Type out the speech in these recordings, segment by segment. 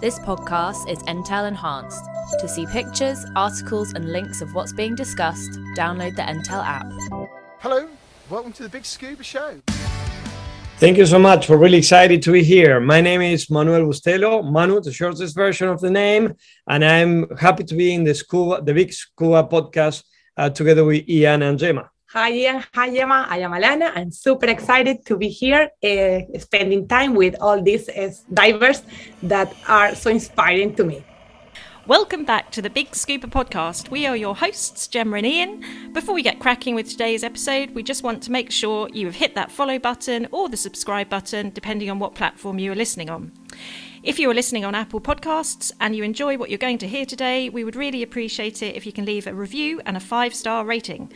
This podcast is Entale enhanced. To see pictures, articles, and links of what's being discussed, download the Entale app. Hello, welcome to the Big Scuba Show. Thank you so much. We're really excited to be here. My name is Manuel Bustelo, Manu, the shortest version of the name, and I'm happy to be in the Scuba, the Big Scuba podcast uh, together with Ian and Gemma. Hi Ian, hi Gemma, I am Alana. I'm super excited to be here, uh, spending time with all these uh, divers that are so inspiring to me. Welcome back to the Big Scuba podcast. We are your hosts, Gemma and Ian. Before we get cracking with today's episode, we just want to make sure you have hit that follow button or the subscribe button, depending on what platform you are listening on. If you are listening on Apple Podcasts and you enjoy what you're going to hear today, we would really appreciate it if you can leave a review and a five star rating.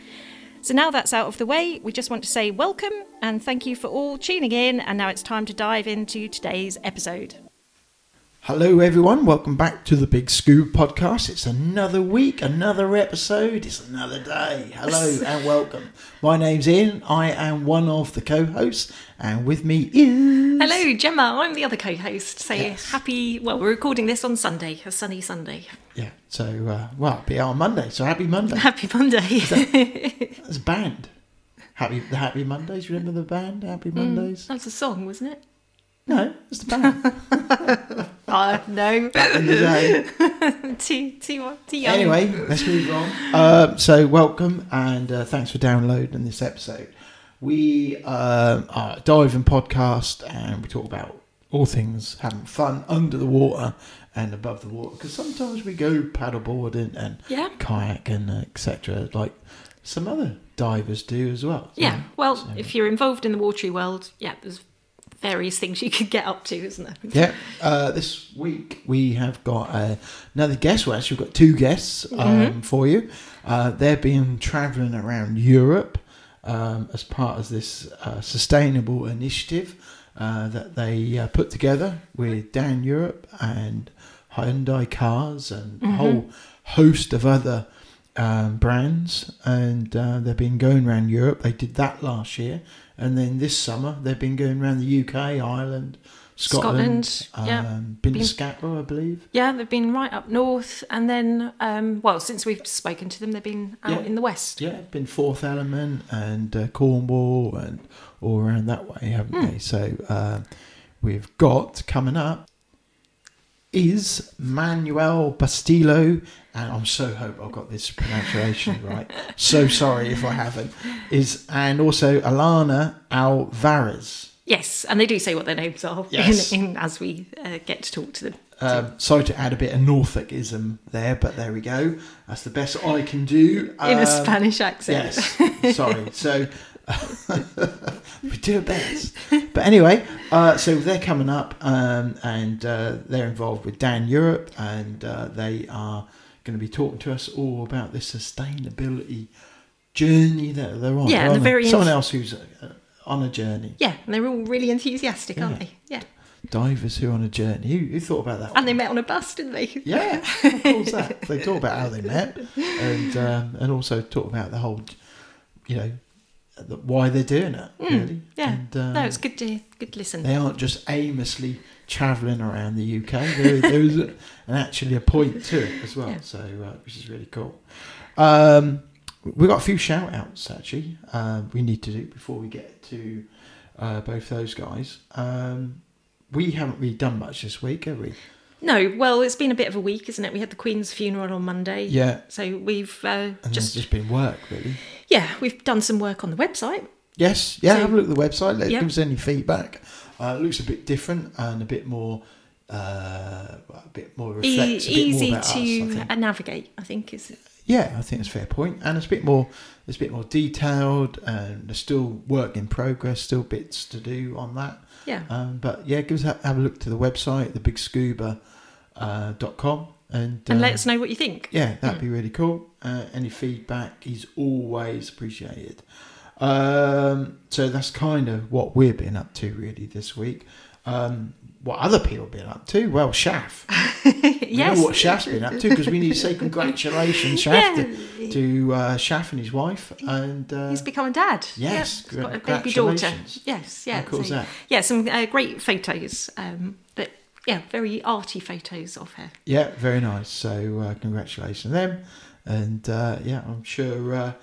So now that's out of the way, we just want to say welcome and thank you for all tuning in. And now it's time to dive into today's episode. Hello, everyone. Welcome back to the Big Scuba podcast. It's another week, another episode. It's another day. Hello and welcome. My name's Ian. I am one of the co-hosts, and with me is Hello, Gemma. I'm the other co host. So Yes. happy, well, we're recording this on Sunday, a sunny Sunday. yeah. So uh, well, it'll be on Monday. So happy Monday. Happy Monday. That's a band. Happy the Happy Mondays. Remember the band Happy Mondays? That's a song, wasn't it? No, it's the band. Oh, no. Back in the day. too, too, too young. Anyway, let's move on. Uh, so, welcome and uh, thanks for downloading this episode. We uh, are a diving podcast and we talk about all things having fun under the water and above the water because sometimes we go paddleboarding and Yeah. kayaking, etc., like some other divers do as well. Yeah, well, So- if you're involved in the watery world, yeah, there's various things you could get up to, isn't there? Yeah, uh, this week we have got uh, another guest. Well, actually, we've got two guests um, Mm-hmm. for you. Uh, they've been travelling around Europe um, as part of this uh, sustainable initiative uh, that they uh, put together with Dan Europe and Hyundai Cars and a whole host of other um, brands. And uh, they've been going around Europe. They did that last year. And then this summer, they've been going around the UK, Ireland, Scotland, Scotland, yeah. um, been to Been- Scapa, I believe. Yeah, they've been right up north, and then, um, well, since we've spoken to them, they've been out Yeah. in the west. Yeah, been Fourth Element and uh, Cornwall and all around that way, haven't Hmm. they? So uh, we've got coming up is Manuel Bastillo, and I'm so hope I've got this pronunciation right. So sorry if I haven't. Is and also Alana Alvarez. Yes, and they do say what their names are Yes. in, in, as we uh, get to talk to them. Um, sorry to add a bit of Norfolkism there, but there we go. That's the best I can do. In a Um, Spanish accent. Yes, sorry. So we do our best. But anyway, uh, so they're coming up um, and uh, they're involved with Dan Europe and uh, they are going to be talking to us all about this sustainability journey that they're on. Yeah, They're and on they're a- very someone else who's uh, on a journey. Yeah, and they're all really enthusiastic, aren't they? Yeah. Divers who are on a journey. Who, who thought about that? And they met on a bus, didn't they? Yeah, of course that. They talk about how they met, and um, and also talk about the whole, you know, the, why they're doing it. really. Mm, Yeah. And, um, no, it's good to good to listen. They aren't just aimlessly travelling around the UK. There, there is a, an actually a point to it as well. Yeah. So uh, which is really cool. Um, we got a few shout outs actually. Um, we need to do before we get to uh, both those guys. Um, we haven't really done much this week, have we? No, well, it's been a bit of a week, isn't it? We had the Queen's funeral on Monday. Yeah. So we've uh, And just, just just been work really. yeah, we've done some work on the website. Yes, yeah. So- have a look at the website. Let Yeah. give us any feedback. Uh, it looks a bit different and a bit more, uh, a bit more E- bit easy more about us. I to uh, navigate, I think is Yeah, I think it's a fair point, and it's a bit more, it's a bit more detailed, and there's still work in progress, still bits to do on that. yeah. Um, but yeah, give us a, have a look to the website, thebigscuba uh, dot com, and and uh, let us know what you think. yeah, that'd be really cool. Uh, any feedback is always appreciated. Um, so that's kind of what we've been up to really this week. Um, what other people have been up to? Well, Shaf. We yes. know what Shaf's been up to because we need to say congratulations, Shaf, to, to uh, Shaf and his wife. And uh, He's become a dad. yes, yeah, he's got a baby daughter. Yes, yeah. How cool is that? Yeah, some uh, great photos um, that yeah, very arty photos of her. Yeah, very nice. So uh, congratulations to them, and uh, yeah, I'm sure uh,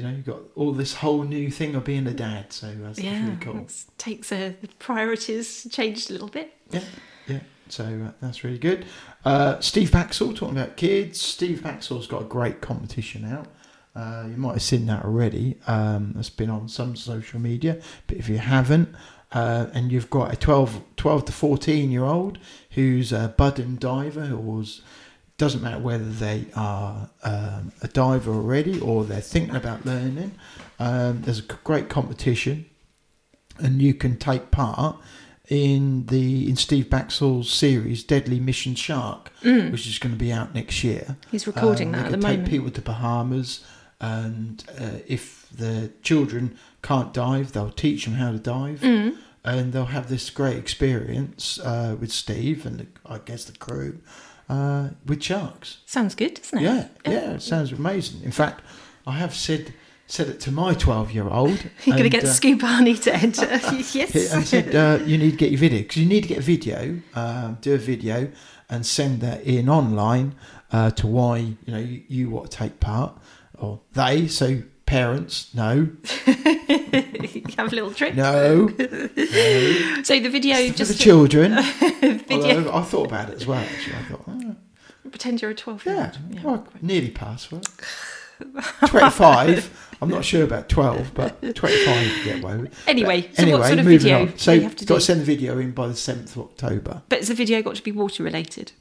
you know you've got all this whole new thing of being a dad. So that's, that's yeah, really cool. takes uh, the priorities changed a little bit. Yeah, yeah. So uh, that's really good. Uh, Steve Backshall talking about kids. Steve Backshall's got a great competition out. Uh, you might have seen that already. Um, it's been on some social media, but if you haven't, uh, and you've got a 12, 12 to 14 year old who's a budding diver or doesn't matter whether they are um, a diver already or they're thinking about learning, um, there's a great competition and you can take part in the in Steve Backshall's series Deadly Mission Shark, which is going to be out next year. He's recording Um, that at the take moment. people to Bahamas, and uh, if the children can't dive, they'll teach them how to dive, Mm. and they'll have this great experience uh, with Steve and the, I guess the crew uh, with sharks. Sounds good, doesn't it? Yeah, yeah, it sounds amazing. In fact, I have said said it to my twelve year old. You're going to get Scuba Honey to enter. yes. and said uh, you need to get your video because you need to get a video, um, do a video, and send that in online uh, to why you know you, you want to take part or they. So parents, no, Have a little trick. no, So the video just. for the children. video. I thought about it as well. Actually, I thought, oh, pretend you're a 12 year yeah, old. well, nearly passed. Well, Twenty-five. I'm not sure about twelve, but twenty-five get away with. Anyway, But so what sort of moving video on. So you have to got do? to send the video in by the seventh of October. But has the video got to be water related?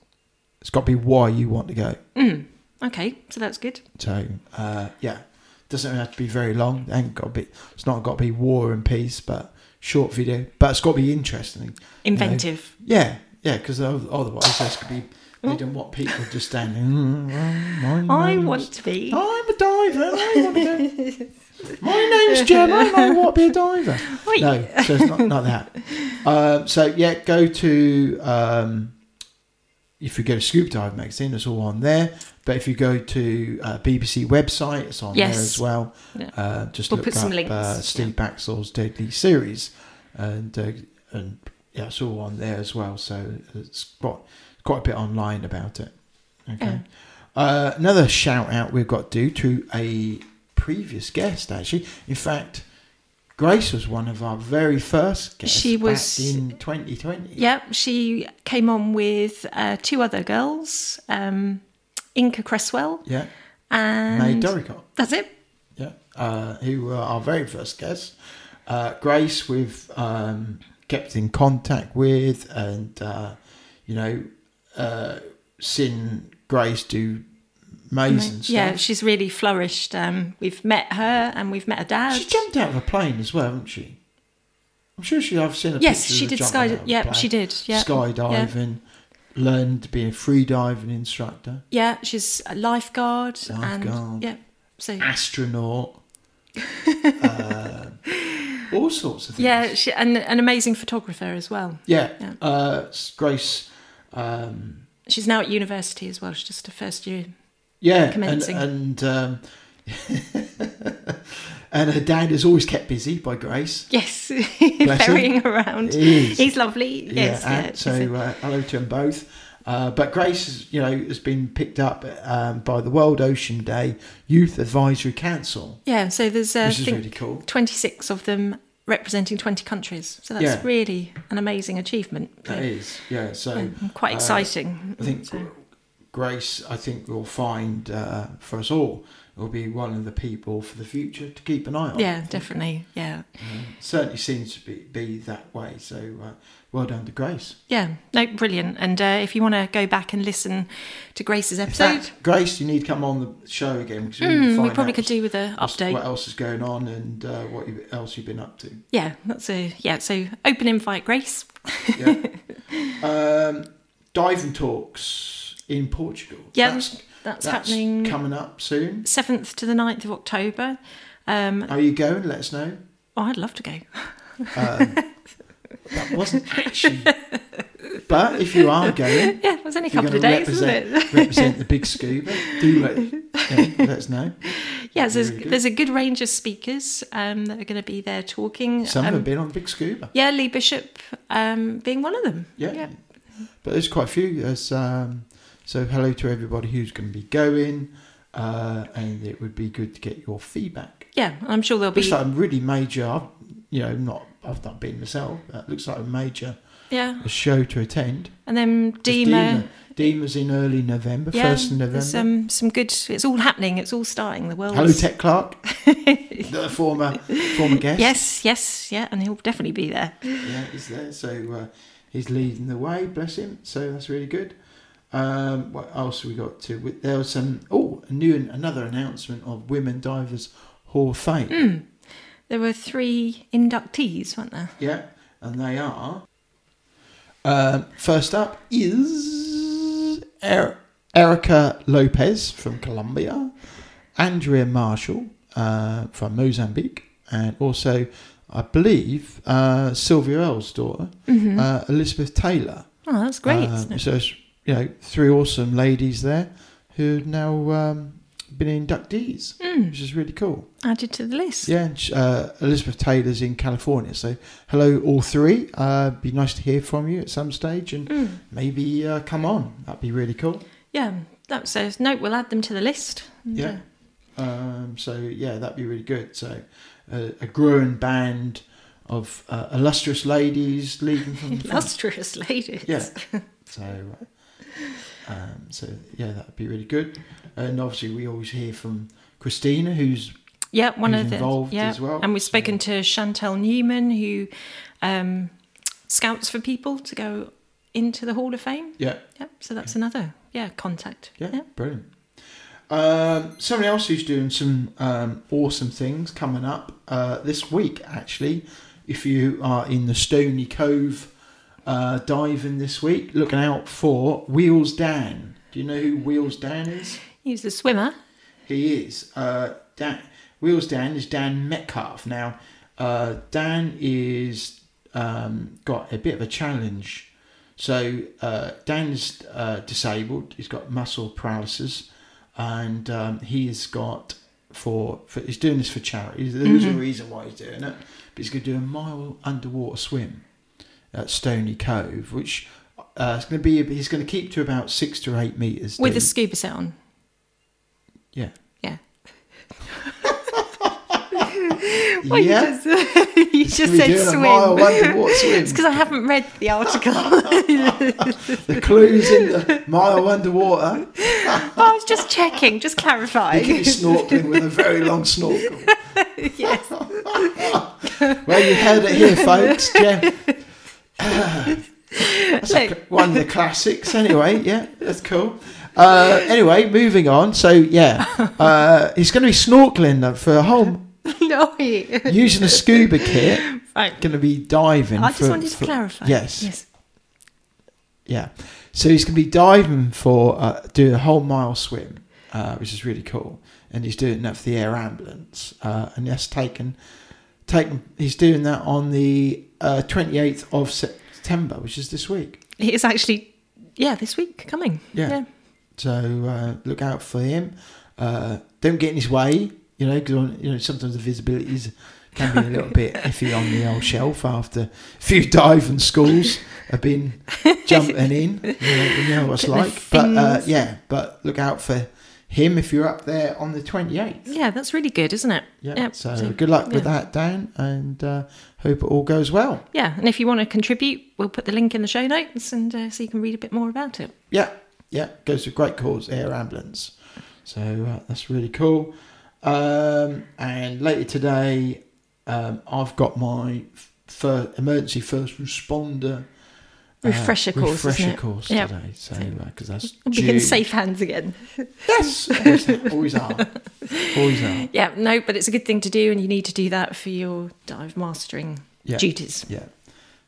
It's got to be why you want to go. Mm. Okay, so that's good. So uh, yeah, doesn't have to be very long. It ain't got to be. It's not got to be war and peace, but short video. But it's got to be interesting. you know. Inventive. Yeah, yeah, because otherwise there's could be. They don't want people just standing. "Mm, well, my I want to be. I'm a diver. I want to. My name's Gemma. and I want to be a diver. Wait. No, so it's not, not that. Um, so yeah, go to um, if you go to Scoop Dive magazine, it's all on there. But if you go to uh, BBC website, it's on Yes. there as well. Yeah. Uh, just We'll look put up some links, Uh, Steve Backshall's Deadly Series, and uh, and yeah, it's all on there as well. So it's quite quite a bit online about it. Okay. Yeah. Uh, another shout out we've got due to a previous guest. Actually, in fact, Grace was one of our very first guests. She back was- in 2020. Yep, she came on with uh, two other girls, um, Inka Cresswell Yeah. and May Doricott. that's it. Yeah. Uh, who were our very first guests. Uh, Grace, we've um, kept in contact with, and uh, you know, uh, seen Grace do amazing stuff. Yeah, she's really flourished. Um, we've met her and we've met her dad. She jumped out of a plane as well, hasn't she? I'm sure she. I've seen a yes, picture she did sky. out of a Yeah, plane. she did. Yeah, skydiving, learned to be a free diving instructor, Yeah, she's a lifeguard, Lifeguard. and yeah. So astronaut, uh, all sorts of things. yeah, she, and an amazing photographer as well. yeah. Yeah. Uh, Grace. Um, She's now at university as well. She's just a first year. yeah, and Commencing. and um, and her dad is always kept busy by Grace. Yes, ferrying around. He is. He's lovely. Yes, yeah, yeah. so uh, hello to them both. Uh, but Grace, you know, has been picked up um, by the World Ocean Day Youth Advisory Council, yeah. So there's uh, which is really cool. 26 of them representing 20 countries. So that's Yeah. really an amazing achievement. That is, yeah. So Mm, quite uh, exciting. I think So- Grace, I think will find uh, for us all will be one of the people for the future to keep an eye on. yeah, definitely. Yeah, Uh, certainly seems to be, be that way. So uh, well done to Grace. yeah. No, brilliant. And uh, if you want to go back and listen to Grace's episode, fact, Grace, you need to come on the show again because we, mm, we probably could do with a update. what else is going on and uh, what you, else you've been up to. Yeah, that's a yeah. So open invite, Grace. Yeah. um, diving talks in Portugal. Yeah, that's, That's, that's happening coming up soon. seventh to the 9th of October. Um, Are you going? Let us know. oh, I'd love to go. Um, that wasn't actually. But if you are going, Yeah, it was only a couple of days, represent, wasn't it? represent the big scuba, do let, yeah, let us know. yeah, so there's, there's a good range of speakers um, that are going to be there talking. Some um, have been on big scuba. Yeah, Lee Bishop um, being one of them. Yeah. yeah. but there's quite a few. There's um, so hello to everybody who's going to be going, uh, and it would be good to get your feedback. Yeah, I'm sure there'll be. Looks like a really major. I've, you know, not I've not been myself. But it looks like a major yeah, A show to attend. and then DEMA. DEMA's in early November, Yeah, first of November. there's um, some good. It's all happening. It's all starting. The world. Hello, Tech Clark, the former former guest. Yes, yes, yeah, and he'll definitely be there. yeah, he's there. So uh, he's leading the way. Bless him. So that's really good. Um, what else we got to? There was some. Oh, a new another announcement of Women Divers Hall of Fame. Hmm. There were three inductees, weren't there? Yeah, and they are. Um, first up is er- Erica Lopez from Colombia, Andrea Marshall uh, from Mozambique, and also, I believe, uh, Sylvia Earle's daughter, uh, Elizabeth Taylor. Oh, that's great. Um, so, you know, three awesome ladies there who've now um, been inductees, Hmm. which is really cool. Added to the list. Yeah, uh, Elizabeth Taylor's in California. So, hello, all three. Uh, be nice to hear from you at some stage and Hmm. maybe uh, come on. That'd be really cool. Yeah, that says no. We'll add them to the list. Yeah. uh, Um, so, yeah, that'd be really good. So, a growing band of uh, illustrious ladies leading from illustrious ladies. Yeah. So, uh, um, so yeah, that'd be really good. And obviously, we always hear from Christina, who's Yeah, one Who's of the involved yeah, as well, and we've so- spoken to Chantel Newman, who um, scouts for people to go into the Hall of Fame. yeah, Yep. So that's another yeah contact. Yeah, brilliant. Um, someone else who's doing some um, awesome things coming up uh, this week, actually. If you are in the Stony Cove uh, diving this week, looking out for Wheels Dan. Do you know who Wheels Dan is? He's a swimmer. He is. Uh, Dan, Wheels Dan is Dan Metcalf. Now, uh, Dan is um, got a bit of a challenge. So uh, Dan's uh, disabled. He's got muscle paralysis, and um, he's got for, for he's doing this for charity. There's a reason why he's doing it. But he's going to do a mile underwater swim at Stony Cove, which uh, is going to be. He's going to keep to about six to eight meters with a scuba set on. yeah. Yeah. yeah. You just, you just said swim. mile swim. It's because I haven't read the article. the clues in the mile underwater. I was just checking, just clarifying. You could clarifying. be snorkeling with a very long snorkel. yes. Well, you heard it here, folks. Yeah. That's a one of the classics, anyway. Yeah, that's cool. Uh, anyway, moving on. So, yeah, uh, he's going to be snorkeling for a whole no. using a scuba kit. Right. Going to be diving. I just for- wanted to for- clarify. Yes. Yes. Yeah. So he's going to be diving for uh, doing a whole mile swim, uh, which is really cool. And he's doing that for the air ambulance. Uh, and that's taken, taken. He's doing that on the uh, twenty eighth of September, which is this week. It is actually, yeah, this week coming. Yeah. So uh, look out for him. Uh, don't get in his way. You know, because you know sometimes the visibilities can be a little bit iffy on the old shelf after a few diving schools have been jumping in. You know, you know what it's like. But uh, yeah, but look out for him if you're up there on the 28th. Yeah, that's really good, isn't it? Yeah. Yep. So, So, good luck with that, Dan, and uh, hope it all goes well. Yeah, and if you want to contribute, we'll put the link in the show notes and uh, so you can read a bit more about it. Yeah, yeah, goes to great cause, air ambulance. So uh, that's really cool. Um, and later today, um, I've got my fir- emergency first responder uh, Refresher course, isn't refresher course Yep. today. So because that's We'll be in safe hands again. Yes, always, always are, always are. Yeah, no, but it's a good thing to do, and you need to do that for your dive mastering Yeah. duties. Yeah.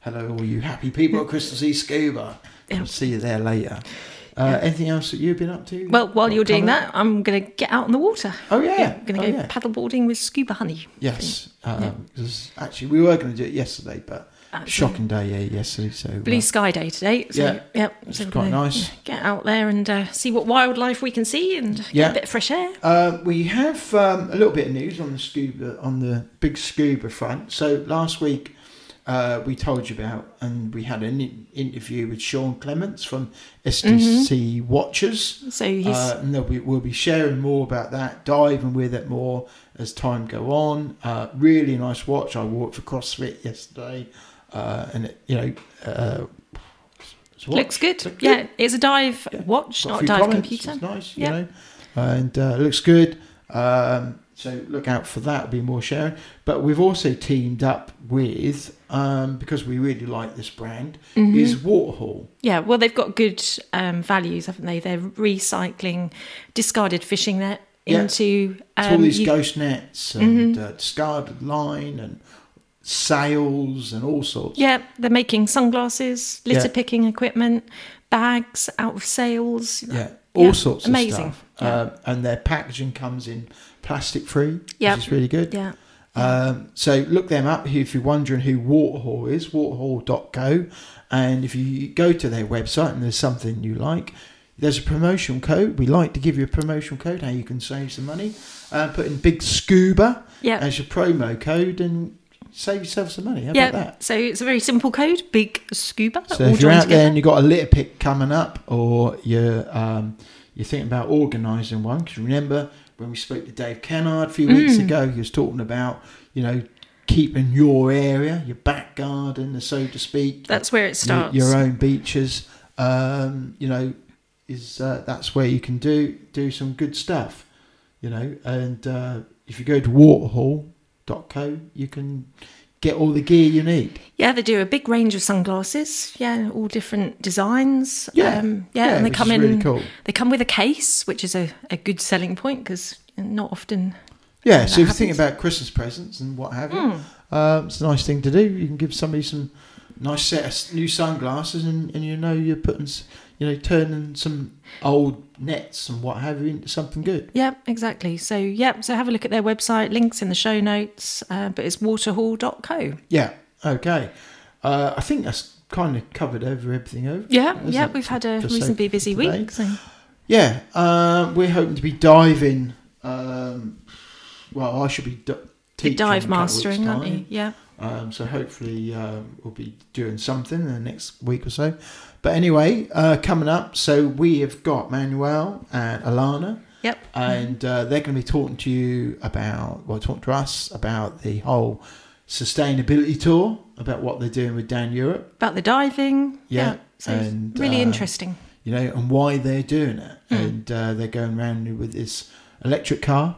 Hello, all you happy people at Crystal Sea Scuba. I'll see you there later. Uh, Anything else that you've been up to? Well, while you're doing that, I'm going to get out on the water. Oh yeah, I'm going to oh, go yeah. paddleboarding with scuba honey. Yes, um, Yeah. actually we were going to do it yesterday, but Uh, shocking day yeah, yesterday. So Blue uh, sky day today. So, Yeah, yep. it's so quite nice. Get out there and uh, see what wildlife we can see and get Yeah. a bit of fresh air. uh, we have um, a little bit of news on the scuba on the big scuba front. So last week uh, we told you about, and we had an in- interview with Sean Clements from SDC Watchers. So he's Uh, and they'll be, we'll be sharing more about that, diving with it more as time go on. Uh, really nice watch. I wore it for CrossFit yesterday, uh, and it, you know, uh, looks good. Looked Yeah, it's a dive Yeah. watch, Got not a dive comments. computer. It's nice, Yeah. you know, and uh, looks good. Um, so look out for that. Be more sharing. But we've also teamed up with um, because we really like this brand Mm-hmm. is Waterhaul. Yeah, well, they've got good um, values, haven't they? They're recycling discarded fishing net Yeah. into It's all um, these you- Mm-hmm. ghost nets and uh, discarded line and sails and all sorts. Yeah, they're making sunglasses, litter Yeah. picking equipment, bags out of sails. Yeah, all Yeah, sorts amazing. of stuff. Yeah. Um, and their packaging comes in plastic free, Yep. which is really good. Yeah. Um, so look them up if you're wondering who Waterhaul is, waterhaul.co. And if you go to their website and there's something you like, there's a promotion code. We like to give you a promotion code how you can save some money. Uh, put in Big Scuba Yeah. as your promo code and save yourself some money. How yeah. about that? So it's a very simple code, big scuba. So if you're out there and you've got a litter pick coming up, or you're um, you're thinking about organising one, because remember when we spoke to Dave Kennard a few weeks Mm. ago, he was talking about you know keeping your area, your back garden, so to speak. That's where it starts. Your, own beaches, um, you know, is uh, that's where you can do do some good stuff, you know. And uh, if you go to waterhaul.co, you can get all the gear you need. Yeah, they do a big range of sunglasses. Yeah, all different designs. Yeah, um, yeah, and they come in. really cool. They come with a case, which is a, a good selling point because not often. Yeah, so if you think about Christmas presents and what have you, um, it's a nice thing to do. You can give somebody some nice set of new sunglasses, and, and you know you're putting, you know, turning some old nets and what have you into something good. Yeah, exactly. So yeah, so have a look at their website. Links in the show notes. Uh, but it's waterhaul.co. Yeah, okay. Uh, I think that's kind of covered over everything over. Yeah, yeah, it? we've had a Just reasonably busy today. week. So Yeah, uh, we're hoping to be diving. Um, well, I should be d- teaching dive in a couple of weeks' mastering, aren't you? Yeah. Um, so hopefully um, we'll be doing something in the next week or so. But anyway, uh, coming up, so we have got Manuel and Alana, Yep. and uh, they're going to be talking to you about, well, talking to us about the whole sustainability tour, about what they're doing with Dan Europe, About the diving. Yeah, So and, really uh, interesting. you know, and why they're doing it. Hmm. And uh, they're going around with this electric car.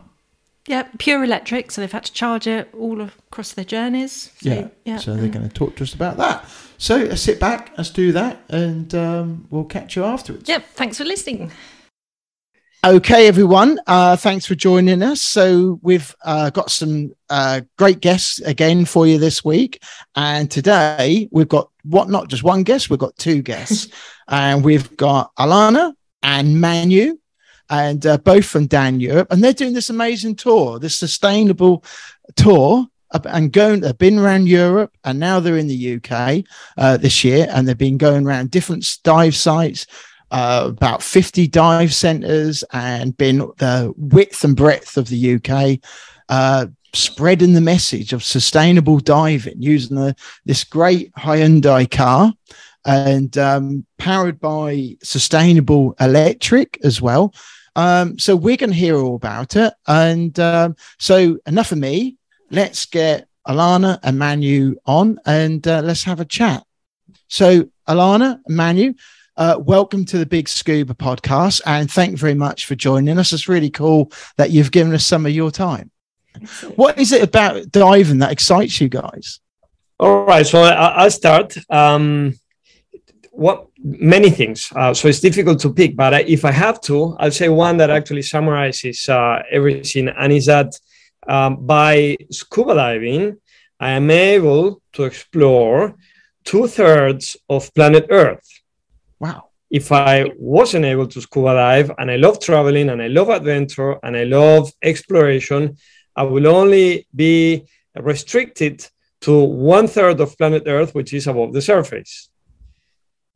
Yeah, pure electric. So they've had to charge it all across their journeys. So, Yeah. yeah. So they're going to talk to us about that. So let's sit back, let's do that, and um, we'll catch you afterwards. Yep. Thanks for listening. Okay, everyone. Uh, thanks for joining us. So we've uh, got some uh, great guests again for you this week, and today we've got what not just one guest, we've got two guests, and we've got Alana and Manu, and uh, both from Dan Europe, and they're doing this amazing tour, this sustainable tour. And going, they've been around Europe, and now they're in the UK uh, this year, and they've been going around different dive sites, uh, about 50 dive centers and been the width and breadth of the UK, uh, spreading the message of sustainable diving using this great Hyundai car and um, powered by sustainable electric as well. Um, so we're going to hear all about it. And um, so enough of me. Let's get Alana and Manu on and uh, let's have a chat. So Alana and Manu, uh, welcome to the Big Scuba podcast, and thank you very much for joining us. It's really cool that you've given us some of your time. What is it about diving that excites you guys? All right, so I, I'll start. Um, what many things. Uh, so it's difficult to pick, but I, if I have to, I'll say one that actually summarizes uh, everything, and is that um, by scuba diving, I am able to explore two thirds of planet Earth. Wow. If I wasn't able to scuba dive, and I love traveling, and I love adventure, and I love exploration, I will only be restricted to one third of planet Earth, which is above the surface.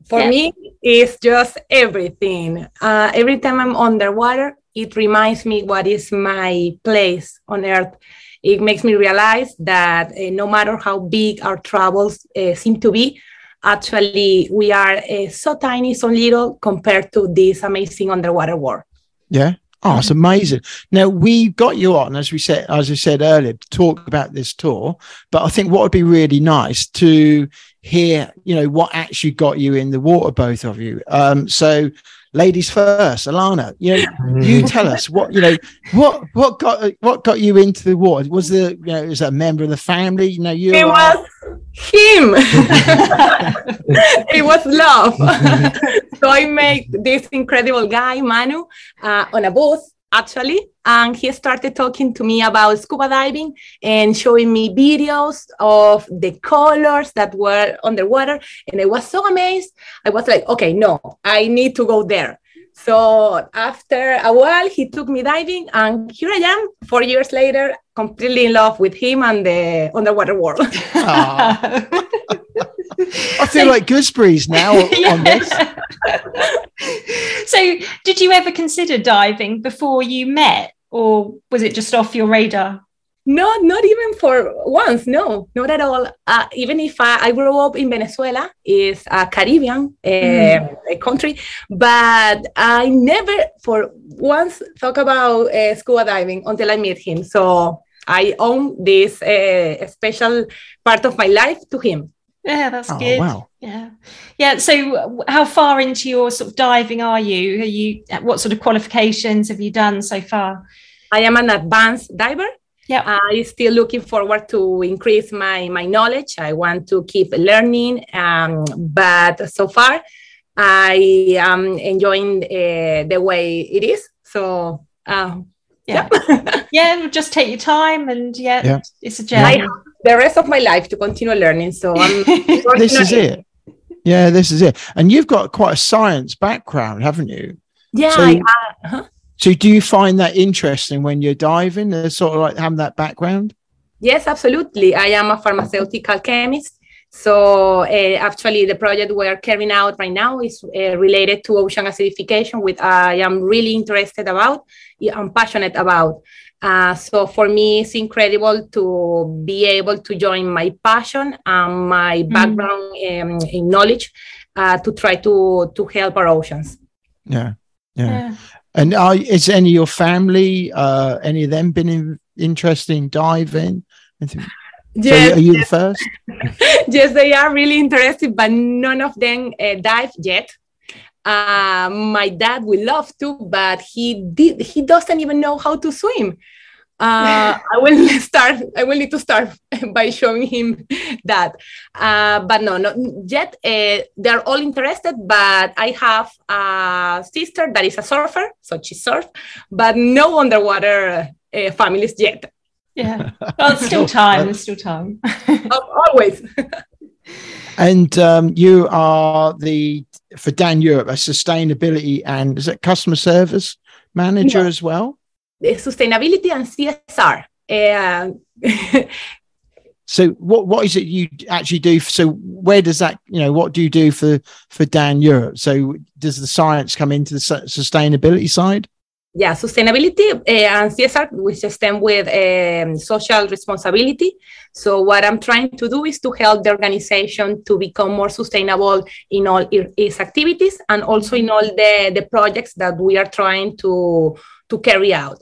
For Yeah. me, it's just everything. Uh, every time I'm underwater, it reminds me what is my place on Earth. it makes me realize that uh, no matter how big our troubles uh, seem to be, actually we are uh, so tiny, so little compared to this amazing underwater world. Yeah. Oh, it's amazing. Now we got you on, as we said, as I said earlier, to talk about this tour. But I think what would be really nice to hear, you know, what actually got you in the water, both of you. Um, so ladies first, Alana, you know, you tell us what, you know, what what got what got you into the water? Was the you know, was that a member of the family? You know, you It are- was him. it was love. so I met this incredible guy, Manu, uh, on a bus actually, and he started talking to me about scuba diving and showing me videos of the colors that were underwater. And I was so amazed. I was like, okay, no, I need to go there. So after a while, he took me diving, and here I am, four years later, completely in love with him and the underwater world. Aw. I feel like gooseberries now on this. so, did you ever consider diving before you met, or was it just off your radar? No, not even for once. No, not at all. Uh, even if I, I grew up in Venezuela, is a Caribbean uh, a country, but I never for once talk about uh, scuba diving until I met him. So I own this uh, special part of my life to him. Yeah, that's Oh, good. wow. Yeah, yeah. So, how far into your sort of diving are you? Are you? What sort of qualifications have you done so far? I am an advanced diver. Yeah. I'm still looking forward to increase my, my knowledge. I want to keep learning, um, but so far I am enjoying uh, the way it is. So uh, Yeah, yeah. Just take your time, and yeah, Yeah. it's a journey. have the rest of my life to continue learning. So I'm This is it. Yeah, this is it. And you've got quite a science background, haven't you? Yeah, So- I, uh, huh? So do you find that interesting when you're diving? Uh, sort of like having that background? Yes, absolutely. I am a pharmaceutical chemist. So uh, actually, the project we're carrying out right now is uh, related to ocean acidification, which I am really interested about. I'm passionate about. Uh, so for me, it's incredible to be able to join my passion and my background um, in knowledge uh, to try to to help our oceans. Yeah. Yeah. Yeah. And are, is any of your family, uh, any of them been in, interested in diving? Anything? So are you the first? yes, they are really interested, but none of them uh, dive yet. Uh, my dad would love to, but he did. He doesn't even know how to swim. Uh, I will start. I will need to start by showing him that. Uh, but no, not yet. Uh, they're all interested, but I have a sister that is a surfer, so she surf, but no underwater uh, families yet. Yeah. Well, it's still time. There's still time. Always. And um, you are the for Dan Europe a sustainability and is it customer service manager No. as well? sustainability and CSR. Uh, So what what is it you actually do? So where does that you know what do you do for for Dan Europe? So does the science come into the sustainability side? yeah, sustainability uh, and CSR, which stem with um, social responsibility. So what I'm trying to do is to help the organization to become more sustainable in all its activities and also in all the, the projects that we are trying to, to carry out.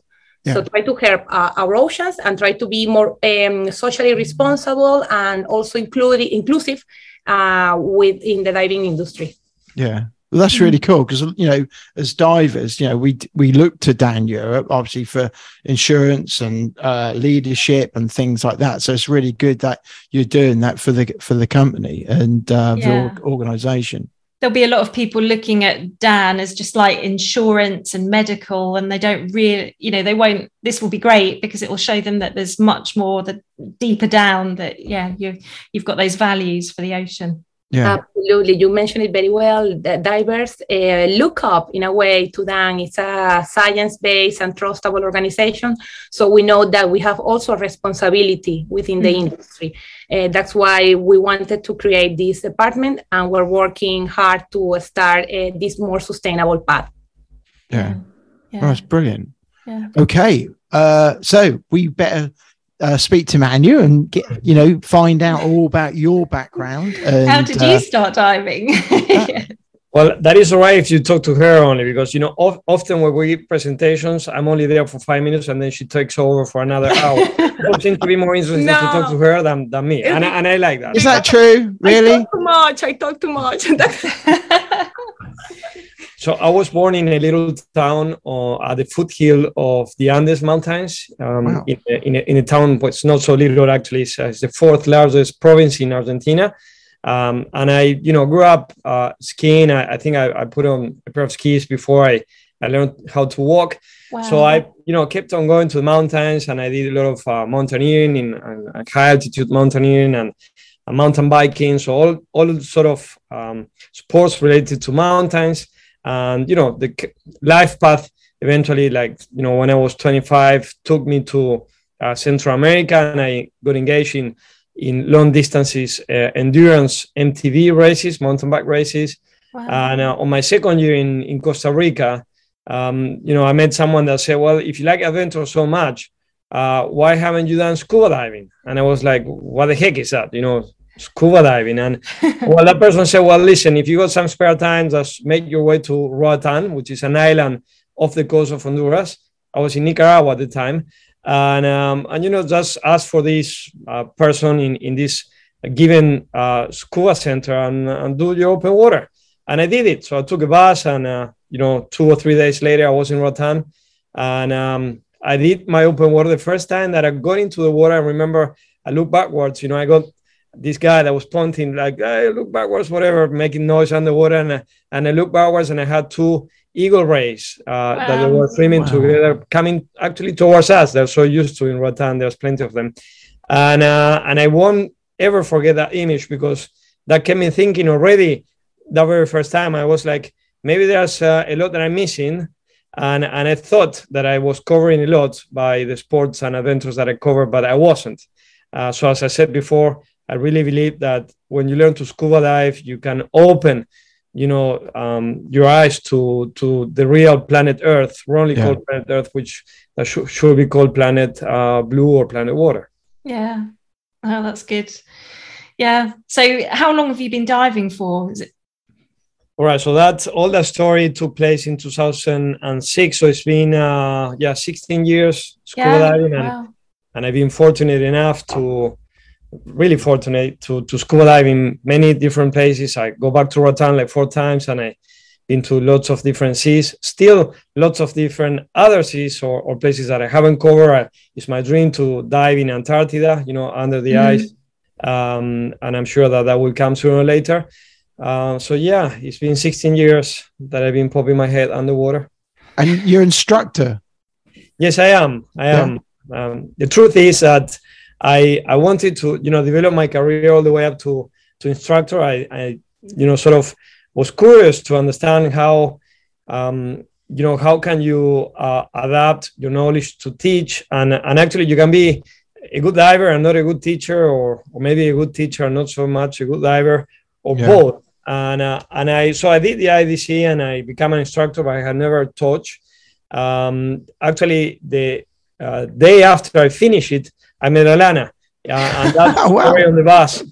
So try to help uh, our oceans and try to be more um, socially responsible and also include, inclusive uh, within the diving industry. Yeah. Well, that's really cool because you know, as divers, you know, we we look to Dan Europe obviously for insurance and uh, leadership and things like that. So it's really good that you're doing that for the for the company and uh, Yeah. the org- organization. There'll be a lot of people looking at Dan as just like insurance and medical, and they don't really, you know, they won't. This will be great because it will show them that there's much more that deeper down that, yeah, you you've got those values for the ocean. Yeah. Absolutely, you mentioned it very well. The divers uh, look up in a way to Dan. It's a science-based and trustable organization, so we know that we have also a responsibility within the Mhm. industry. Uh, that's why we wanted to create this department, and we're working hard to start uh, this more sustainable path. yeah. Yeah. Oh, that's brilliant. Yeah. Okay. Uh, so we better uh, speak to Manu and get you know find out all about your background. And, How did uh, you start diving? Well, that is all right if you talk to her only, because you know of, often when we give presentations, I'm only there for five minutes, and then she takes over for another hour. People seem to be more interested to talk to her than, than me, and, I- and I like that. Is that true? I Really? talk too much. I talk too much. So I was born in a little town uh, at the foothill of the Andes Mountains, um, Wow. in, a, in, a, in a town that's not so little actually. It's, uh, it's the fourth largest province in Argentina. Um, and I, you know, grew up uh, skiing. I, I think I, I put on a pair of skis before I, I learned how to walk. So I, you know, kept on going to the mountains, and I did a lot of uh, mountaineering in, high altitude mountaineering and, and mountain biking. So all, all sort of um, sports related to mountains, and you know, the life path eventually, like you know, when I was 25, took me to uh, Central America, and I got engaged in in long distances uh, endurance MTB races, mountain bike races. And uh, on my second year in, in Costa Rica, um, you know, I met someone that said, "Well, if you like adventure so much, uh, why haven't you done scuba diving?" And I was like, "What the heck is that?" You know, scuba diving. And well, that person said, "Well, listen, if you got some spare time, just make your way to Roatan, which is an island off the coast of Honduras." I was in Nicaragua at the time, and um, and you know, just ask for this uh, person in in this given uh, scuba center and, and do your open water and I did it. So I took a bus, and uh, you know, two or three days later, I was in Roatan, and um, I did my open water the first time that I got into the water. I remember I looked backwards. You know, I got this guy that was pointing like, "Hey, look backwards," whatever, making noise underwater, and uh, and I looked backwards, and I had two eagle rays uh, that they were swimming Wow. together, coming actually towards us. They're so used to in Roatan. There's plenty of them, and uh, and I won't ever forget that image because that kept me thinking already that very first time i was like maybe there's uh, a lot that i'm missing and and i thought that i was covering a lot by the sports and adventures that i covered but i wasn't uh, so as i said before i really believe that when you learn to scuba dive you can open you know um, your eyes to to the real planet earth wrongly Yeah. called planet earth which that should, should be called planet uh, blue or planet water yeah. Oh, that's good. Yeah. So, how long have you been diving for? Is it? All right, so that all that story took place in 2006. So it's been uh, yeah 16 years scuba Yeah. diving, and, Wow. and I've been fortunate enough to really fortunate to to scuba dive in many different places. I go back to Roatan like four times, and I been to lots of different seas. Still, lots of different other seas or, or places that I haven't covered. It's my dream to dive in Antarctica, you know, under the Mhm. ice, um, and I'm sure that that will come sooner or later. Uh, so yeah, it's been 16 years that I've been popping my head underwater. And your instructor. Yes, I am. I Yeah. am. Um, the truth is that I I wanted to you know develop my career all the way up to to instructor. I, I you know sort of was curious to understand how um, you know how can you uh, adapt your knowledge to teach and and actually you can be a good diver and not a good teacher or or maybe a good teacher and not so much a good diver or Yeah. both. And uh, and I so I did the IDC and I became an instructor, but I had never taught. Um, actually, the uh, day after I finished it, I met Alana. Uh, and that wow. story on the bus,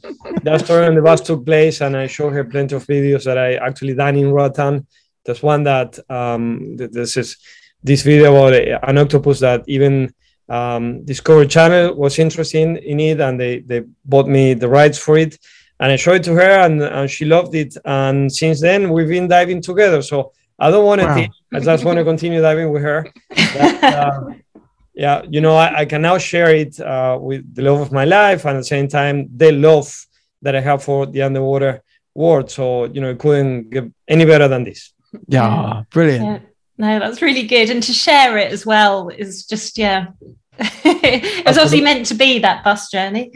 that story on the bus took place, and I showed her plenty of videos that I actually done in Roatan. There's one that um, th- this is this video about a- an octopus that even um, Discovery Channel was interested in it, and they they bought me the rights for it, and I showed it to her, and, and she loved it. And since then, we've been diving together. So I don't want to Wow. teach; I just want to continue diving with her. But, uh, yeah, you know, I, I can now share it uh, with the love of my life, and at the same time, the love that I have for the underwater world. So you know, it couldn't get any better than this. Yeah, brilliant. Yeah. No, that's really good. And to share it as well is just, yeah. it was obviously meant to be that bus journey.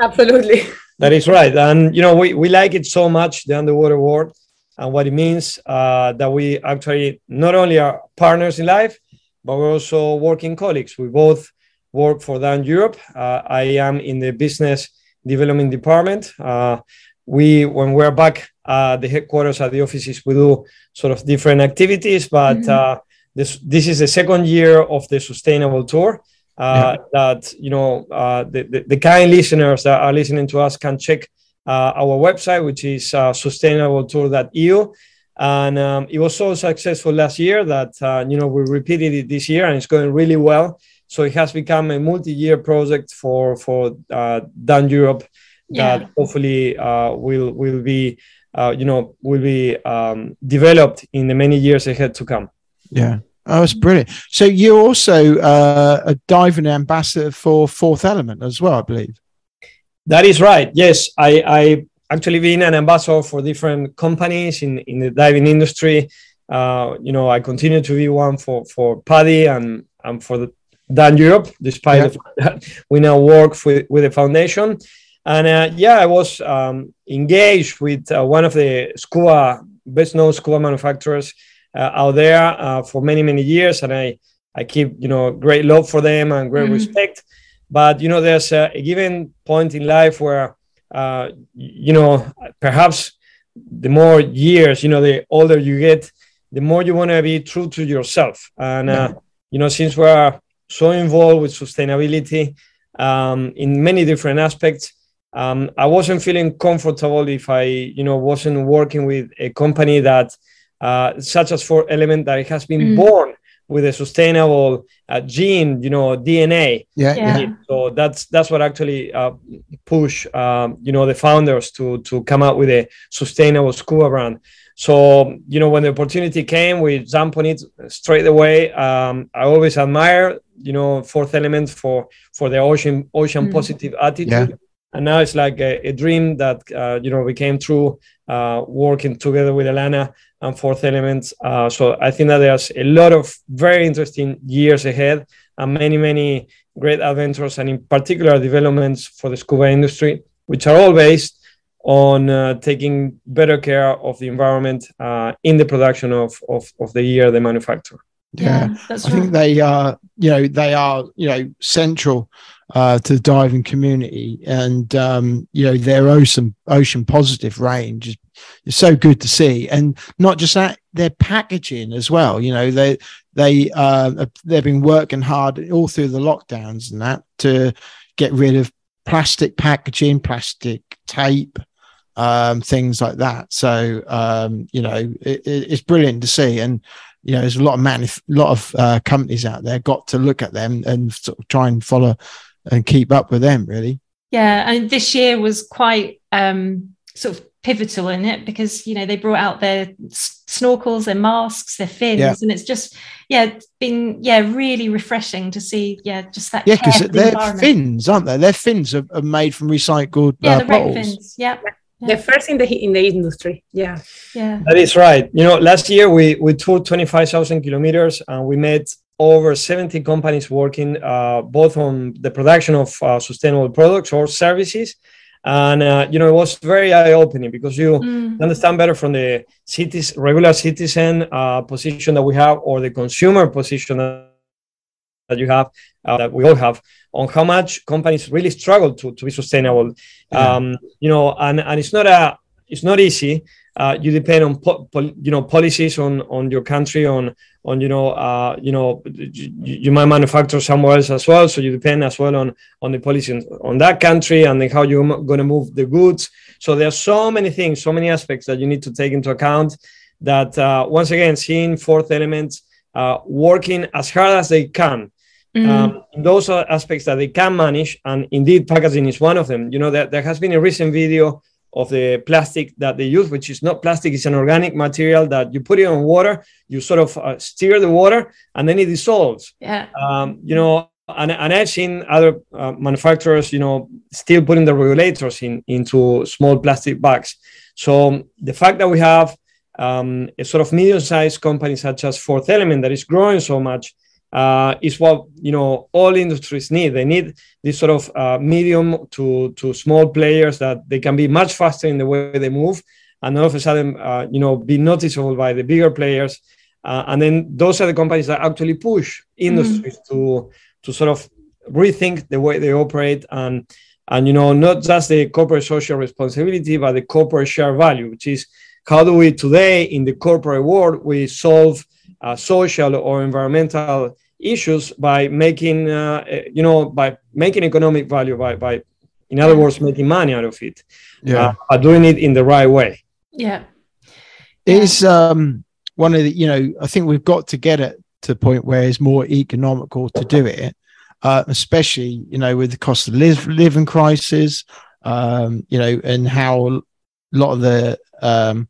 Absolutely. That is right. And, you know, we, we like it so much, the underwater world, and what it means uh, that we actually not only are partners in life, but we're also working colleagues. We both work for Dan Europe. Uh, I am in the business development department. Uh, we, when we're back at the headquarters at the offices, we do sort of different activities, but Mhm. uh, this, this is the second year of the sustainable tour. uh, that you know uh, the, the, the kind listeners that are listening to us can check uh, our website, which is uh, sustainabletour.eu. And um, it was so successful last year that uh, you know we repeated it this year, and it's going really well. So it has become a multi-year project for for uh, Dan Europe Yeah. that hopefully uh, will will be uh, you know will be um, developed in the many years ahead to come. Yeah. Oh, that's brilliant. So you're also uh, a diving ambassador for Fourth Element as well, I believe. That is right. Yes, I, I actually being an ambassador for different companies in, in the diving industry. Uh, you know, I continue to be one for for PADI and and for the Dan Europe, despite Yeah. the fact that we now work with with the foundation. And uh, yeah, I was um, engaged with uh, one of the scuba best known scuba manufacturers uh, out there uh, for many many years, and I I keep you know great love for them and great Mhm. respect. But you know, there's a, a given point in life where uh, you know perhaps the more years, you know, the older you get, the more you want to be true to yourself. And uh, you know, since we're so involved with sustainability um, in many different aspects. Um, I wasn't feeling comfortable if I, you know, wasn't working with a company that, uh, such as Fourth Element, that has been Mm. born with a sustainable uh, gene, you know, DNA. Yeah. Yeah. Yeah. So that's that's what actually uh, push, um, you know, the founders to to come out with a sustainable scuba brand. So you know, when the opportunity came, we jumped on it straight away. Um, I always admire, you know, Fourth Element for for the ocean ocean Mm. positive attitude. Yeah. And now it's like a, a dream that uh, you know became true, uh, working together with Alana and Fourth Elements. Uh, so I think that there's a lot of very interesting years ahead and many many great adventures and in particular developments for the scuba industry, which are all based on uh, taking better care of the environment uh, in the production of, of, of the year they manufacture. Yeah. that's I think they are, you know, they are, you know, central uh, to the diving community, and um, you know, their ocean ocean positive range is, so good to see, and not just that, their packaging as well. You know, they they uh, they've been working hard all through the lockdowns and that to get rid of plastic packaging, plastic tape, um, things like that. So um, you know, it, it- it's brilliant to see, and you know, there's a lot of man, a lot of uh, companies out there got to look at them and sort of try and follow and keep up with them. Really, Yeah, and this year was quite um, sort of pivotal in it because you know they brought out their snorkels, their masks, their fins, Yeah. and it's just yeah, it's been yeah really refreshing to see yeah just that yeah, because for the they're fins, aren't they? Their fins are, are made from recycled Yeah, uh, the red bottles. fins. Yeah, The first in the in the industry. Yeah. yeah, That is right. You know, last year we, we toured 25,000 kilometers and we met over 70 companies working uh, both on the production of uh, sustainable products or services. And, uh, you know, it was very eye opening because you Mm, understand better from the cities, regular citizen uh, position that we have or the consumer position that that you have, uh, that we all have, on how much companies really struggle to, to be sustainable. Yeah. Um, you know, and, and it's not a it's not easy. Uh, you depend on po- you know policies on on your country on on you know uh, you know you, you might manufacture somewhere else as well, so you depend as well on on the policies on, that country and then how you're going to move the goods. So there are so many things, so many aspects that you need to take into account. That uh, once again, seeing fourth elements uh, working as hard as they can mm, um, those are aspects that they can manage and indeed packaging is one of them you know there, there has been a recent video of the plastic that they use which is not plastic it's an organic material that you put it on water you sort of uh, stir the water and then it dissolves. Yeah, um, you know and, and i've seen other uh, manufacturers you know still putting the regulators in into small plastic bags. So the fact that we have um, a sort of medium-sized company such as fourth element that is growing so much uh, is what you know all industries need. They need this sort of uh, medium to to small players that they can be much faster in the way they move and all of a sudden uh, you know be noticeable by the bigger players. Uh, and then those are the companies that actually push industries to to sort of rethink the way they operate and and you know not just the corporate social responsibility but the corporate share value which is how do we today in the corporate world we solve uh, social or environmental issues by making uh, you know by making economic value by by in other words making money out of it Yeah. uh, doing it in the right way Yeah. is um one of the you know i think we've got to get it to the point where it's more economical to do it uh especially you know with the cost of live, living crisis um you know and how a lot of the um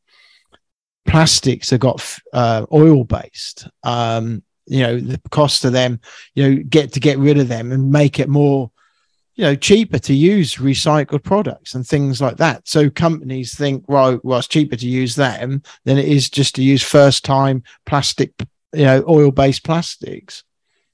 plastics have got f- uh, oil based um you know the cost of them you know get to get rid of them and make it more you know cheaper to use recycled products and things like that so companies think right well it's cheaper to use them than it is just to use first time plastic you know oil based plastics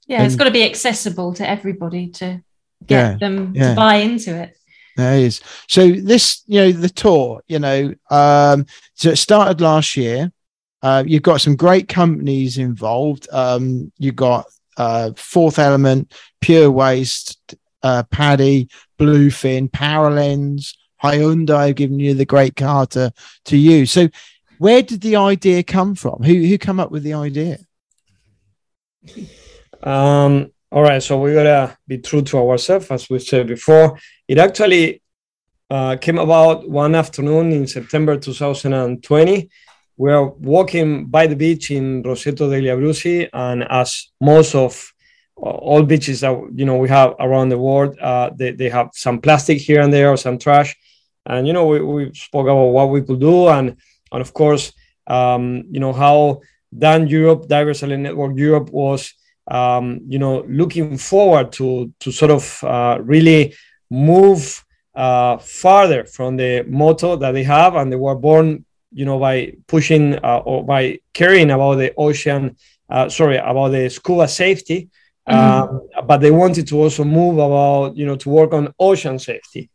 Yeah. it's got to be accessible to everybody to get Yeah, them yeah. to buy into it. there is so this you know the tour you know um so it started last year uh you've got some great companies involved um you got uh fourth element pure waste uh PADI bluefin Paralenz hyundai have given you the great car to to use so where did the idea come from who who come up with the idea Um, all right, so we gotta be true to ourselves, as we said before. It actually uh, came about one afternoon in September 2020. We are walking by the beach in Roseto degli Abruzzi, and as most of uh, all beaches that you know we have around the world, uh, they, they have some plastic here and there or some trash. And you know we, we spoke about what we could do, and and of course, um, you know how Dan Europe, Divers Alert Network Europe was um, you know, looking forward to to sort of uh, really move uh, farther from the motto that they have, and they were born, you know, by pushing uh, or by caring about the ocean, uh, sorry, about the scuba safety, um, but they wanted to also move about, you know, to work on ocean safety.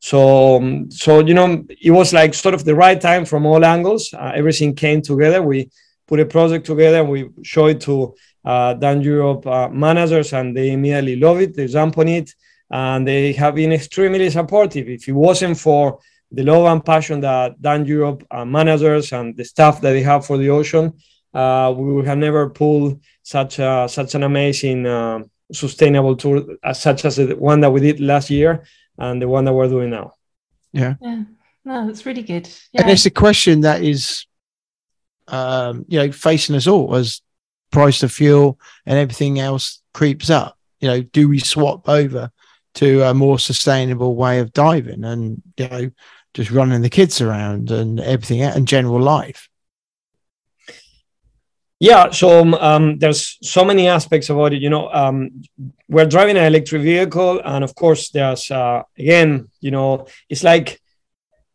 So, um, so you know, it was like sort of the right time from all angles. Uh, everything came together. We put a project together and we showed it to uh, Dan Europe uh, managers, and they immediately love it. They jump on it, and they have been extremely supportive. If it wasn't for the love and passion that Dan Europe uh, managers and the staff that they have for the ocean, uh, we would have never pulled such a, such an amazing uh, sustainable tour, as such as the one that we did last year and the one that we're doing now. Yeah. No, that's really good. and it's a question that is um you know facing us all as price of fuel and everything else creeps up you know do we swap over to a more sustainable way of diving and you know just running the kids around and everything and general life Yeah, so um, um, there's so many aspects about it. You know, um, we're driving an electric vehicle, and of course, there's uh, again, you know, it's like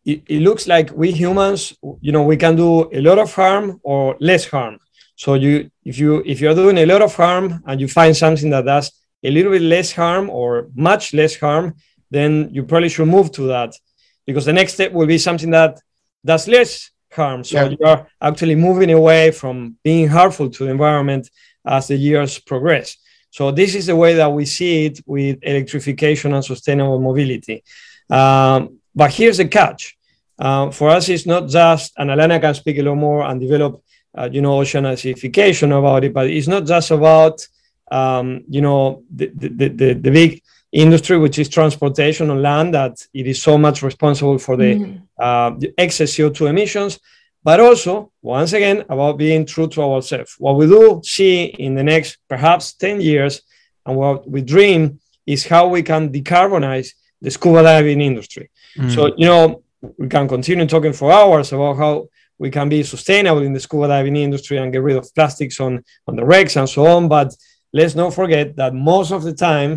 it, it looks like we humans, you know, we can do a lot of harm or less harm. So you, if you if you're doing a lot of harm and you find something that does a little bit less harm or much less harm, then you probably should move to that, because the next step will be something that does less harm. So Yeah. you are actually moving away from being harmful to the environment as the years progress. So this is the way that we see it with electrification and sustainable mobility. Um, but here's the catch. Uh, for us, it's not just, and Alana can speak a lot more and develop, uh, you know, ocean acidification about it, but it's not just about, um, you know, the, the, the, the big industry, which is transportation on land, that it is so much responsible for the Mhm. uh, the excess CO2 emissions, but also, once again, about being true to ourselves. What we do see in the next perhaps 10 years, and what we dream is how we can decarbonize the scuba diving industry. So, you know, we can continue talking for hours about how we can be sustainable in the scuba diving industry and get rid of plastics on, on the wrecks and so on. But let's not forget that most of the time,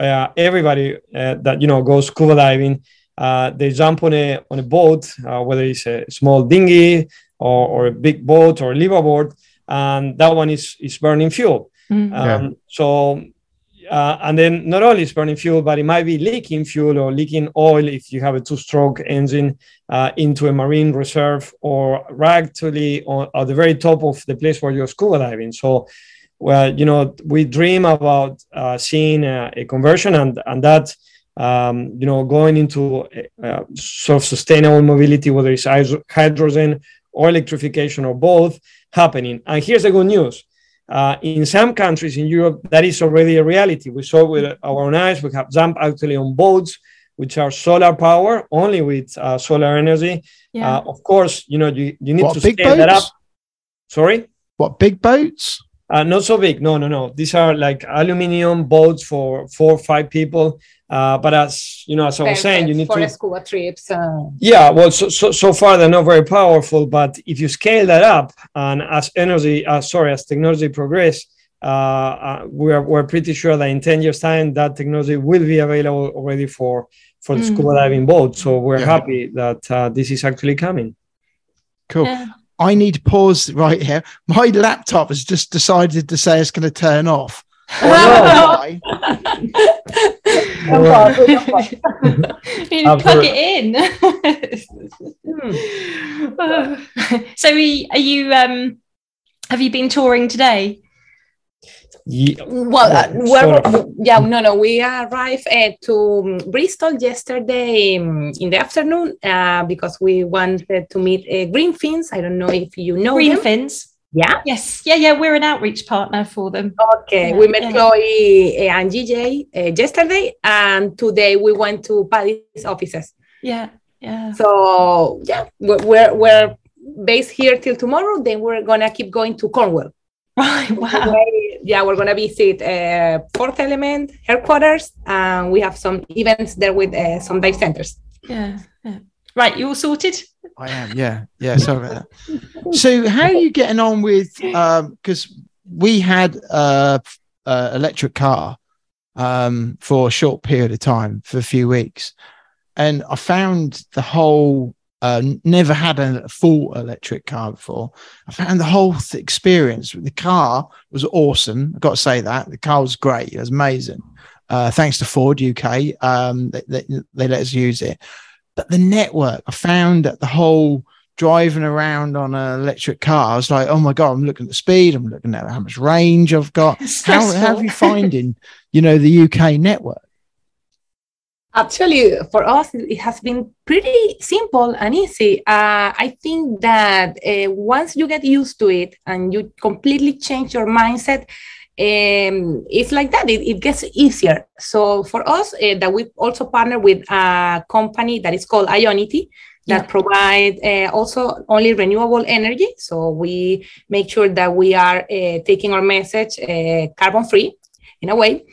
everybody uh, that you know goes scuba diving, uh, they jump on a on a boat, uh, whether it's a small dinghy or, or a big boat or a liveaboard, and that one is is burning fuel. Mhm. Um, So, uh, and then not only is burning fuel, but it might be leaking fuel or leaking oil if you have a two-stroke engine uh, into a marine reserve or actually on, at the very top of the place where you're scuba diving. So, well, you know, we dream about uh, seeing a, a conversion and and that. Um, you know, going into uh, sort of sustainable mobility, whether it's hydrogen or electrification or both, happening. And here's the good news: uh, in some countries in Europe, that is already a reality. We saw with our own eyes, we have jump actually on boats, which are solar power, only with uh, solar energy. Yeah. Uh, of course, you know, you, you need What to big scale that up. Sorry? What big boats? Uh, not so big. No, no, no. These are like aluminum boats for four or five people. Uh, but as you know, as I was saying, you need for to scuba trips. Uh, Yeah, well, so, so so far they're not very powerful, but if you scale that up, and as energy, uh, sorry, as technology progress, uh, uh, we're we're pretty sure that in ten years' time that technology will be available already for for the Mm. scuba diving boat. So we're Yeah. happy that uh, this is actually coming. Cool. Yeah. I need to pause right here. My laptop has just decided to say it's going to turn off. Why? you plug it in. so, we- are you? Um, have you been touring today? Ye- well, uh, Yeah, well, sort yeah, no, no. We arrived uh, to um, Bristol yesterday um, in the afternoon uh, because we wanted to meet uh, Greenfins. I don't know if you know Green them. Yeah. Yes. Yeah. Yeah. We're an outreach partner for them. Okay, Yeah, we met yeah. Chloe uh, and GJ uh, yesterday, and today we went to PADI's offices. Yeah. Yeah. So yeah, we're, we're we're based here till tomorrow. Then we're gonna keep going to Cornwall. Right. Wow. Way- Yeah, we're gonna visit uh, Fourth Element headquarters, and we have some events there with uh, some dive centers. Yeah. Yeah. Right. You all sorted? I am. Yeah. Yeah. Sorry about that. So, how are you getting on with? Because we had a, a electric car um, for a short period of time, for a few weeks, and I found the whole. Uh, never had a full electric car before. I found the whole th- experience with the car was awesome. I've got to say that the car was great. It was amazing. Uh, thanks to Ford UK, um, they, they, they let us use it. But the network, I found that the whole driving around on an electric car, I was like, oh my god, I'm looking at the speed, I'm looking at how much range I've got. How, how have you finding, you know, the UK network? Actually, for us, it has been pretty simple and easy. Uh, I think that uh, once you get used to it and you completely change your mindset, um, it's like that. It, it gets easier. So for us, uh, that we also partner with a company that is called Ionity that Yeah. provide uh, also only renewable energy. So we make sure that we are uh, taking our message uh, carbon free in a way.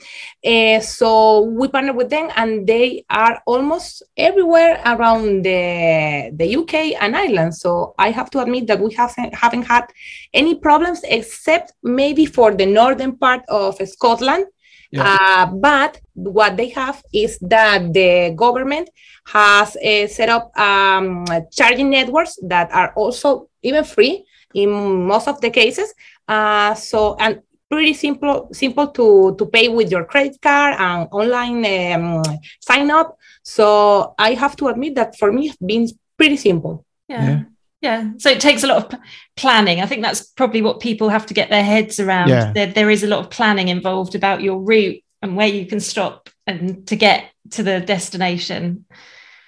Uh, so we partner with them, and they are almost everywhere around the, the UK and Ireland. So I have to admit that we haven't haven't had any problems except maybe for the northern part of Scotland. Yeah. Uh, but what they have is that the government has uh, set up um, charging networks that are also even free in most of the cases. Uh, so and pretty simple simple to to pay with your credit card and online um, sign up. So I have to admit that for me, it's been pretty simple. Yeah. Yeah. yeah. So it takes a lot of planning. I think that's probably what people have to get their heads around. Yeah. There, there is a lot of planning involved about your route and where you can stop and to get to the destination.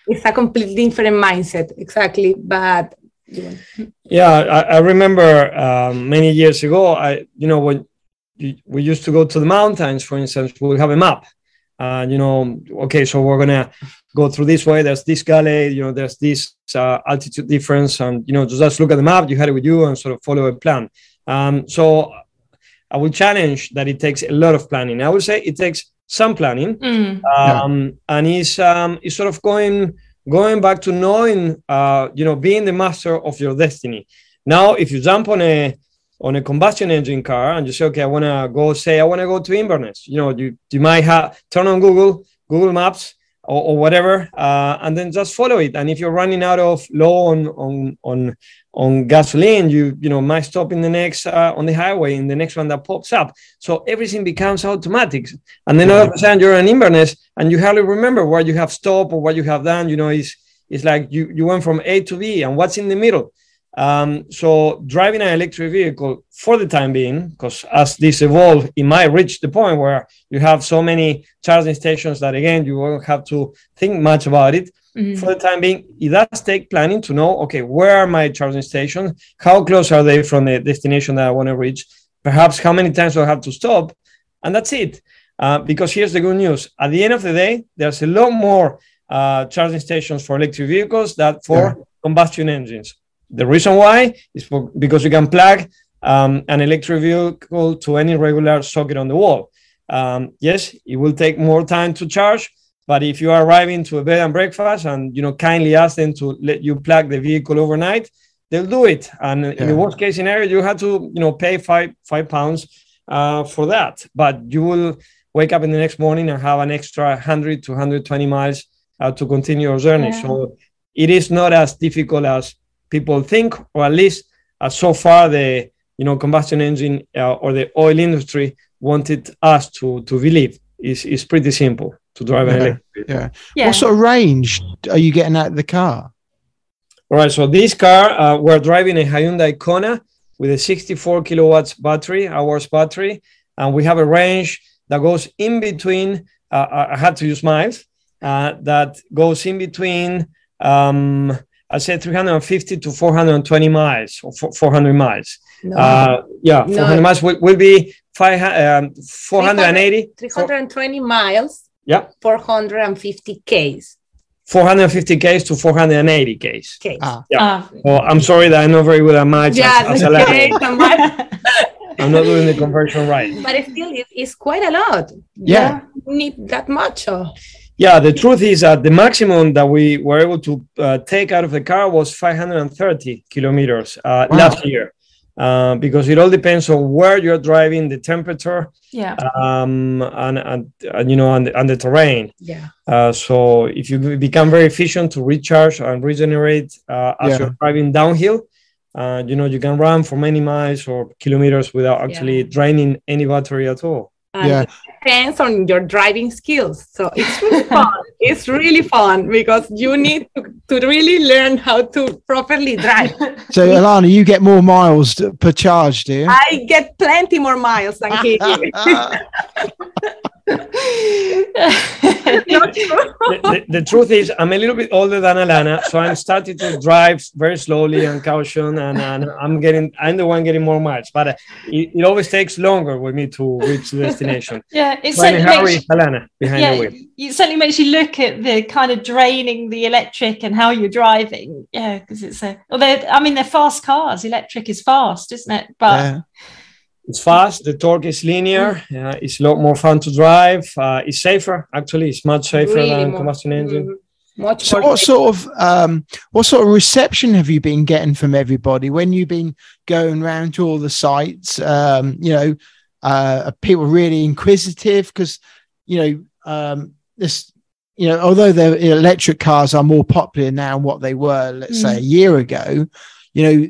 It's a completely different mindset, exactly. But Yeah, I, I remember um, many years ago. I, you know, when you, we used to go to the mountains, for instance, we have a map, and you know, okay, so we're gonna go through this way. There's this gully, you know, there's this uh, altitude difference, and you know, just look at the map. You had it with you and sort of follow a plan. Um, so I will challenge that it takes a lot of planning. I would say it takes some planning, Mm. um, and it's um, it's sort of going going back to knowing, uh, you know, being the master of your destiny. Now, if you jump on a on a combustion engine car and you say, okay, I want to go, say, I want to go to Inverness, you know, you you might have turn on Google Google Maps or, or whatever, uh, and then just follow it. And if you're running out of low on on on on gasoline, you you know might stop in the next uh, on the highway in the next one that pops up. So everything becomes automatic. And then all of a sudden you're in Inverness and you hardly remember where you have stopped or what you have done. You know, it's it's like you you went from A to B and what's in the middle. Um, so driving an electric vehicle for the time being, because as this evolves, it might reach the point where you have so many charging stations that again you won't have to think much about it. Mm. For the time being, it does take planning to know, okay, where are my charging stations? How close are they from the destination that I want to reach? perhaps how many times we'll have to stop, and that's it. Uh, because here's the good news: at the end of the day, there's a lot more uh, charging stations for electric vehicles than for Yeah. combustion engines. The reason why is for, because you can plug um, an electric vehicle to any regular socket on the wall. Um, yes, it will take more time to charge, but if you are arriving to a bed and breakfast and you know kindly ask them to let you plug the vehicle overnight, they'll do it. And in the worst case scenario, you have to you know pay five five pounds uh, for that, but you will wake up in the next morning and have an extra 100 to 120 miles uh, to continue your journey. Yeah. So it is not as difficult as people think, or at least uh, so far the you know combustion engine uh, or the oil industry wanted us to to believe. is is pretty simple to drive an Yeah. electric. Yeah. Yeah. What sort of range are you getting out of the car? All right, so this car, uh, we're driving a Hyundai Kona with a 64 kilowatts battery, hours battery, and we have a range that goes in between. Uh, I I had to use miles. Uh, that goes in between. Um, I said 350 to 420 miles or 400 miles. No, Uh, yeah, No. 400 miles will, will be five, um, 480. 320 miles, Yeah, 450 Ks. 450 Ks to 480 Ks. Ks. Ah, Yeah. Ah. Well, I'm sorry that I'm not very good at math. yeah, as, as a the lad. Ks and miles, I'm not doing the conversion right. but it still it's quite a lot. Yeah. You don't need that much. Oh. Yeah, the truth is that the maximum that we were able to uh, take out of the car was 530 kilometers uh, Wow. last year. Uh, because it all depends on where you're driving, the temperature, yeah. um, and, and, and you know, and, and the terrain. Yeah. Uh, so if you become very efficient to recharge and regenerate uh, as Yeah. you're driving downhill, uh, you know, you can run for many miles or kilometers without actually draining any battery at all. And Yeah. Depends on your driving skills. So it's really fun. it's really fun because you need to, to really learn how to properly drive. so Alana, you get more miles per charge, do you? I get plenty more miles than he. Not true. the, the, the truth is, I'm a little bit older than Alana, so I'm starting to drive very slowly and caution, and, and I'm getting, I'm the one getting more miles. But uh, it, it always takes longer with me to reach the destination. yeah. It So in a certainly hurry, makes, Alana behind the yeah, wheel. it certainly makes you look at the kind of draining the electric and how you're driving. Yeah, because it's a. although I mean, they're fast cars. Electric is fast, isn't it? But Yeah. It's fast. The torque is linear. Uh, it's a lot more fun to drive. Uh, it's safer. Actually, it's much safer Really than more- combustion engine. Mm, Much So more what sort of um what sort of reception have you been getting from everybody when you've been going around to all the sites? Um, you know, uh are people really inquisitive because you know um this you know although the electric cars are more popular now than what they were let's say a year ago you know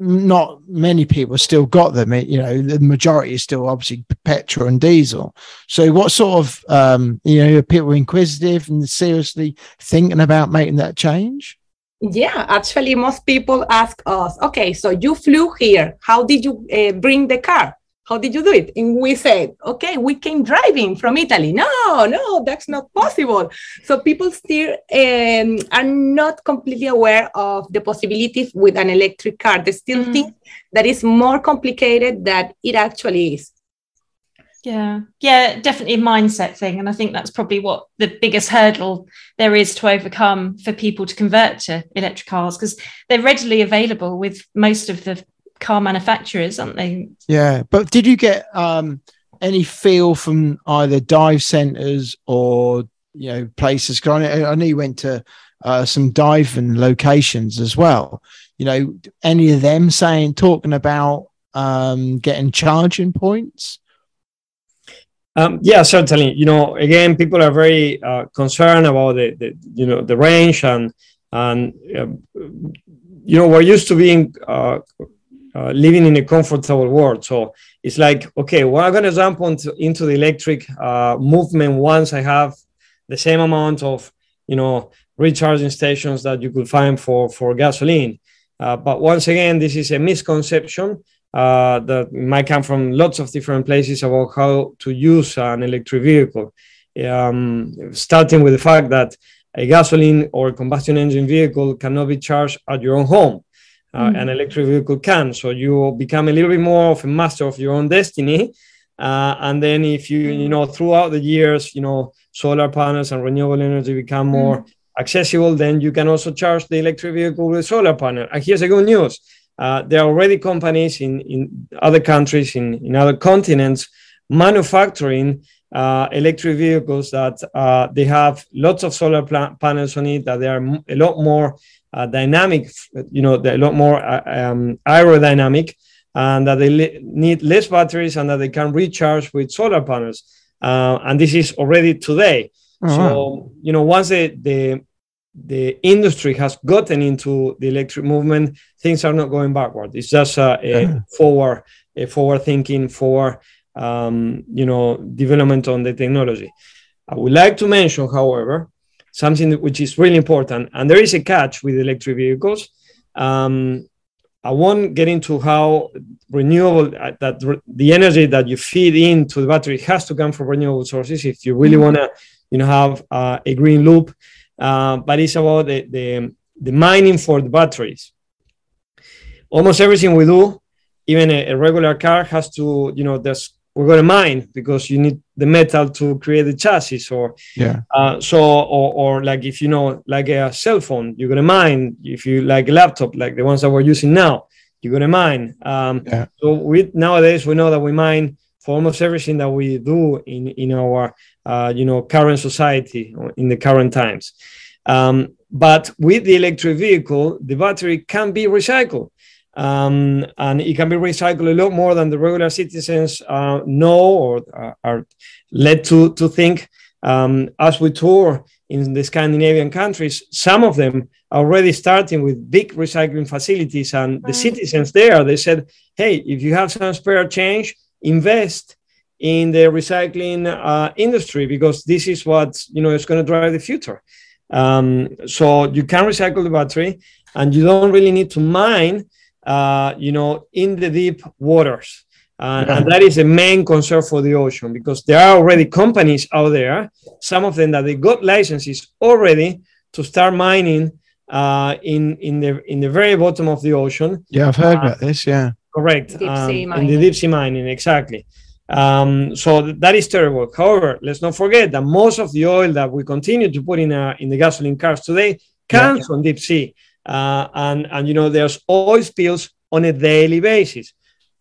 not many people still got them It- you know the majority is still obviously petrol and diesel so what sort of um you know people inquisitive and seriously thinking about making that change Yeah, actually, most people ask us, okay, so you flew here. How did you uh, bring the car? How did you do it? And we said, okay, we came driving from Italy. No, no, that's not possible. So people still um, are not completely aware of the possibilities with an electric car. They still Mhm. think that is more complicated than it actually is. Yeah, yeah, definitely a mindset thing. And I think that's probably what the biggest hurdle there is to overcome for people to convert to electric cars because they're readily available with most of the car manufacturers, aren't they? yeah but did you get um any feel from either dive centers or you know places 'cause I I know you went to uh, some diving locations as well you know any of them saying talking about um getting charging points Um, yeah, certainly. You know, again, people are very uh, concerned about the, the, you know, the range and and um, you know, we're used to being uh, uh, living in a comfortable world. So it's like, okay, well, I'm gonna jump onto into the electric uh, movement once I have the same amount of, you know, recharging stations that you could find for for gasoline. Uh, but once again, this is a misconception uh, that might come from lots of different places about how to use an electric vehicle. Um, starting with the fact that a gasoline or combustion engine vehicle cannot be charged at your own home. Uh, an electric vehicle can. So you become a little bit more of a master of your own destiny. Uh, and then if you you know throughout the years you know solar panels and renewable energy become more accessible, then you can also charge the electric vehicle with solar panel. And here's the good news: uh, there are already companies in in other countries in in other continents manufacturing uh, electric vehicles that uh, they have lots of solar pla- panels on it, that they are m- a lot more uh, dynamic, you know, a lot more uh, um, aerodynamic, and that they need less batteries and that they can recharge with solar panels. Uh, and this is already today. Oh, so, you know, once the, the the industry has gotten into the electric movement, things are not going backward. It's just a, a forward, a forward thinking, forward, um, you know, development on the technology. I would like to mention, however, something which is really important, and there is a catch with electric vehicles. Um, I won't get into how renewable uh, that re- the energy that you feed into the battery has to come from renewable sources if you really want to, you know, have uh, a green loop. Uh, but it's about the, the the mining for the batteries. Almost everything we do, even a, a regular car, has to, you know, there's we're going to mine because you need the metal to create the chassis or yeah. uh, so or, or like if you know like a cell phone you're to mine if you like a laptop like the ones that we're using now you're to mine um, Yeah. so we nowadays we know that we mine for almost everything that we do in in our uh, you know current society or in the current times um, but with the electric vehicle the battery can be recycled um, and it can be recycled a lot more than the regular citizens uh, know or uh, are led to to think. Um, as we tour in the Scandinavian countries, some of them are already starting with big recycling facilities, and the citizens there they said, "Hey, if you have some spare change, invest." in the recycling uh, industry because this is what you know is going to drive the future um, so you can recycle the battery and you don't really need to mine uh, you know in the deep waters uh, Yeah. and that is the main concern for the ocean because there are already companies out there some of them that they got licenses already to start mining uh, in in the in the very bottom of the ocean Yeah, I've heard Uh, about this. Yeah. Correct. Deep um, sea in the deep sea mining, exactly. Um, so th- that is terrible. However, let's not forget that most of the oil that we continue to put in uh, in the gasoline cars today comes from deep sea, uh, and and you know there's oil spills on a daily basis.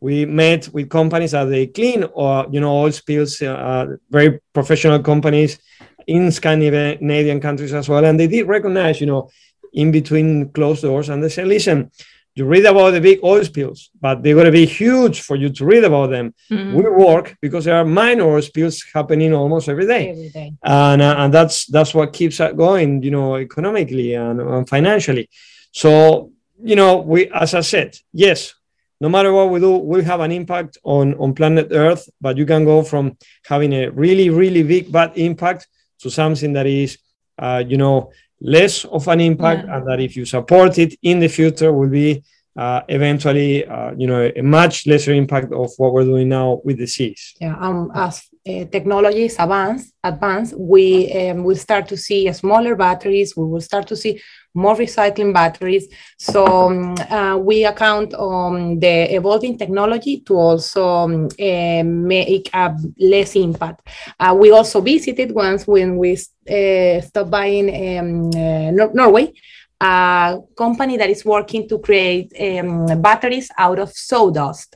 We met with companies that they clean or you know oil spills, uh, very professional companies in Scandinavian countries as well, and they did recognize you know in between closed doors, and they say, listen you read about the big oil spills, but they're going to be huge for you to read about them. Mm. We work because there are minor oil spills happening almost every day, every day. and uh, and that's that's what keeps it going, you know, economically and, and financially. So you know, we as I said, yes, no matter what we do, we have an impact on on planet Earth, but you can go from having a really really big bad impact to something that is, uh, you know, less of an impact, Yeah. and that if you support it in the future, will be uh, eventually, uh, you know, a much lesser impact of what we're doing now with the seas. Yeah, um, as uh, technologies advance, advance, we um, will start to see smaller batteries. We will start to see more recycling batteries. So um, uh, we account on the evolving technology to also um, uh, make a less impact. Uh, we also visited once when we uh, stopped by in um, uh, Nor- Norway. A company that is working to create um, batteries out of sawdust.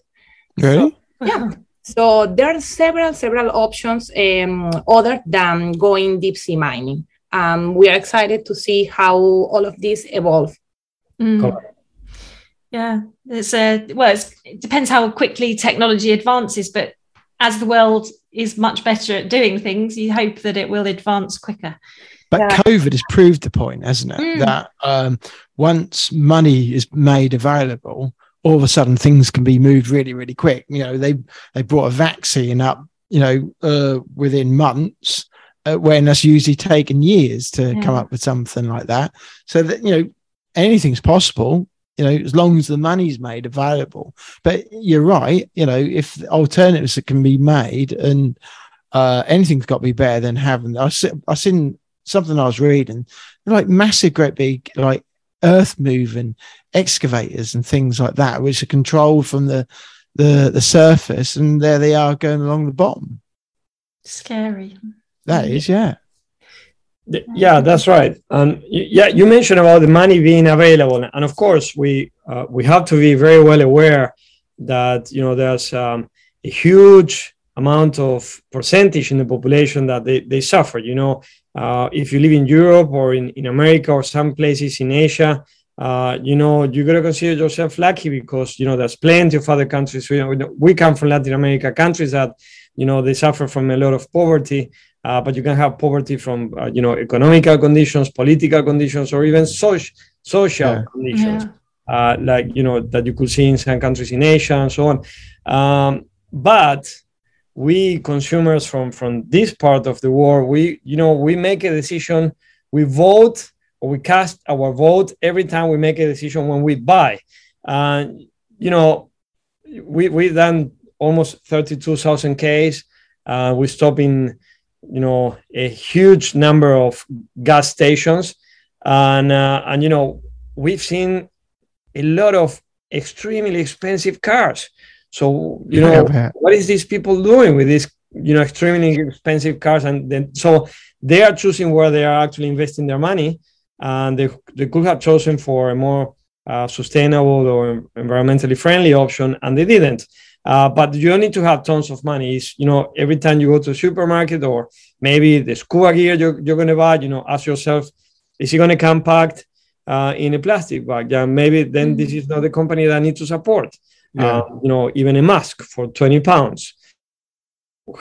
Really? Yeah. So there are several, several options um, other than going deep sea mining. Um, we are excited to see how all of this evolve. Mm. Yeah, it's a well. It's, it depends how quickly technology advances, but as the world is much better at doing things, you hope that it will advance quicker. But Yeah. COVID has proved the point, hasn't it? Mm. That um, once money is made available, all of a sudden things can be moved really, really quick. You know, they they brought a vaccine up, you know, uh, within months, uh, when that's usually taken years to come up with something like that. So that you know, anything's possible. You know, as long as the money's made available. But you're right. You know, if alternatives that can be made and uh, anything's got to be better than having. I se- I seen something I was reading, like massive, great big like earth moving excavators and things like that, which are controlled from the the the surface, and there they are going along the bottom. Scary. That is, yeah. Yeah, that's right. Y- yeah, you mentioned about the money being available, and of course, we uh, we have to be very well aware that you know there's um, a huge amount of percentage in the population that they, they suffer. You know, uh, if you live in Europe or in, in America or some places in Asia, uh, you know, you gotta consider yourself lucky because you know there's plenty of other countries. We we come from Latin America, countries that you know they suffer from a lot of poverty. Uh, but you can have poverty from uh, you know economical conditions, political conditions, or even social social Yeah. conditions, uh, like you know that you could see in some countries in Asia and so on. Um, but we consumers from from this part of the world, we you know we make a decision, we vote or we cast our vote every time we make a decision when we buy. And you know, we we done almost thirty two thousand cases. Uh, we stop in you know a huge number of gas stations. And uh, and you know we've seen a lot of extremely expensive cars. So you know what is these people doing with these you know extremely expensive cars? And then so they are choosing where they are actually investing their money. And they, they could have chosen for a more uh, sustainable or environmentally friendly option and they didn't uh, but you don't need to have tons of money. It's, you know, every time you go to a supermarket or maybe the scuba gear you're, you're going to buy, you know, ask yourself, is it going to come packed uh, in a plastic bag? Yeah, maybe then this is not the company that I need to support. Yeah. Uh, you know, even a mask for 20 pounds.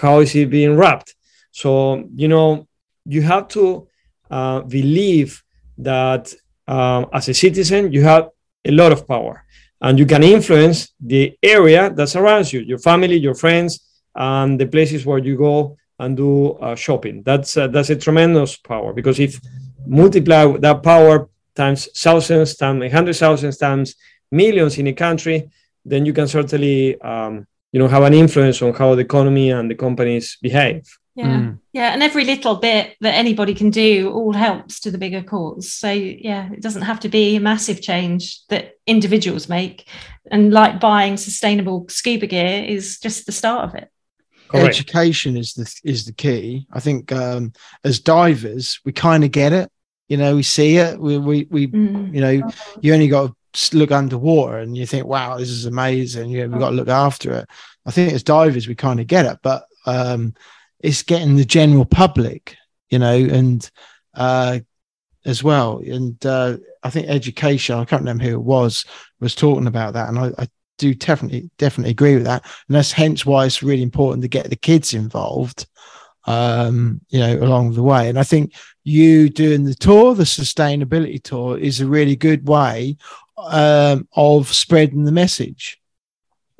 How is it being wrapped? So, you know, you have to uh, believe that um, as a citizen, you have a lot of power and you can influence the area that surrounds you, your family, your friends, and the places where you go and do uh, shopping. That's uh, that's a tremendous power because if multiply that power times thousands, times hundred thousands, times millions in a country, then you can certainly um, you know have an influence on how the economy and the companies behave. Yeah. Mm. Yeah. And every little bit that anybody can do all helps to the bigger cause. So, yeah, it doesn't have to be a massive change that individuals make. And like buying sustainable scuba gear is just the start of it. Correct. education is the is the key. I think um, as divers, we kind of get it. You know, we see it. We we, we Mm. you know, you only got to look underwater and you think, wow, this is amazing. Yeah, we've got to look after it. I think as divers, we kind of get it, but um, it's getting the general public, you know, and uh, as well. And uh, I think education, I can't remember who it was, was talking about that. And I, I do definitely, definitely agree with that. And that's hence why it's really important to get the kids involved, um, you know, along the way. And I think you doing the tour, the sustainability tour, is a really good way um, of spreading the message.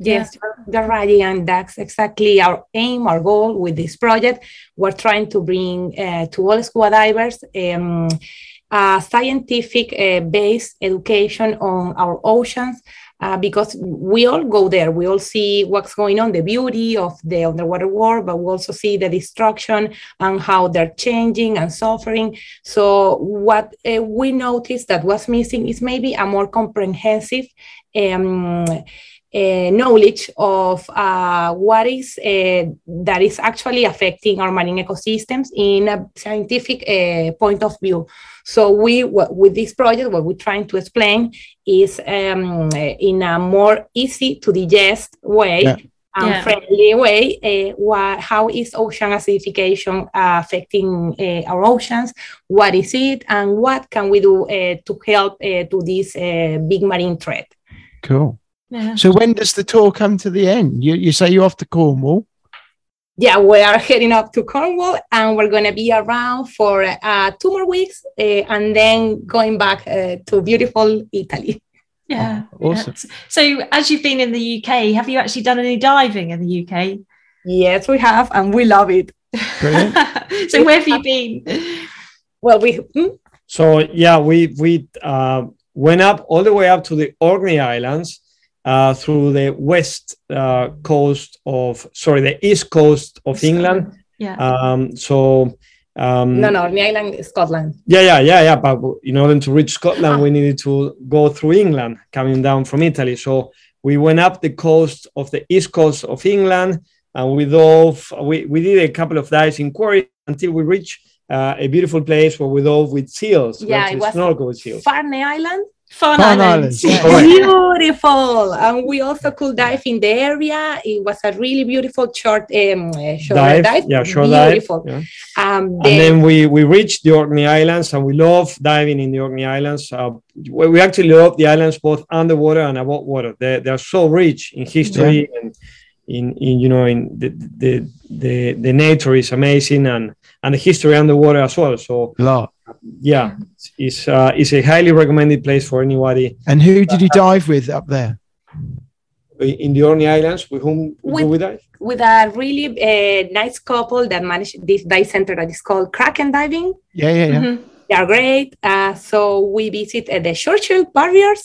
Yes, you're- right, and that's exactly our aim, our goal with this project. We're trying to bring uh, to all scuba divers um, a scientific uh, based education on our oceans. Uh, because we all go there, we all see what's going on, the beauty of the underwater world, but we also see the destruction and how they're changing and suffering. So, what uh, we noticed that was missing is maybe a more comprehensive um, uh, knowledge of uh, what is uh, that is actually affecting our marine ecosystems in a scientific uh, point of view. So we, what- with this project, what we're trying to explain is um, in a more easy to digest way. Yeah. And Yeah. friendly way, uh, what, how is ocean acidification uh, affecting uh, our oceans? What is it, and what can we do uh, to help uh, to this uh, big marine threat? Cool. Yeah. So when does the tour come to the end? You you say you're off to Cornwall. yeah, we are heading up to Cornwall and we're going to be around for uh, two more weeks uh, and then going back uh, to beautiful Italy. Yeah. Oh, awesome. yeah. So, as you've been in the UK, have you actually done any diving in the UK? Yes, we have, and we love it. Brilliant. so, where have you been? Well, we mm, So yeah, we we uh, went up all the way up to the Orkney Islands uh, through the west uh, coast of sorry the east coast of England. Yeah. Um, so Um, No, no, Orkney Island, is Scotland. Yeah, yeah, yeah, yeah. But in order to reach Scotland, we needed to go through England, coming down from Italy. So we went up the coast of the east coast of England, and we dove. We, we did a couple of dives in quarry until we reached uh, a beautiful place where we dove with seals. Yeah, it was snorkel with seals. Farney Island. Fun, Fun Islands. Islands, Beautiful. And we also could dive in the area. It was a really beautiful short um, short dive. dive, yeah, short dive. Beautiful. yeah. Um, and then we we reached the Orkney Islands, and we love diving in the Orkney Islands. Uh, we we actually love the islands both underwater and above water. They they are so rich in history and in, in you know in the, the the the nature is amazing and and the history underwater as well. So lot. Yeah, it's uh, it's a highly recommended place for anybody And who did you dive with up there? in the Orkney Islands. With whom With- do we dive? with a really uh, nice couple that managed this dive center that is called Kraken Diving. Yeah, yeah, yeah. Mhm. They are great. Uh, so we visited the Churchill barriers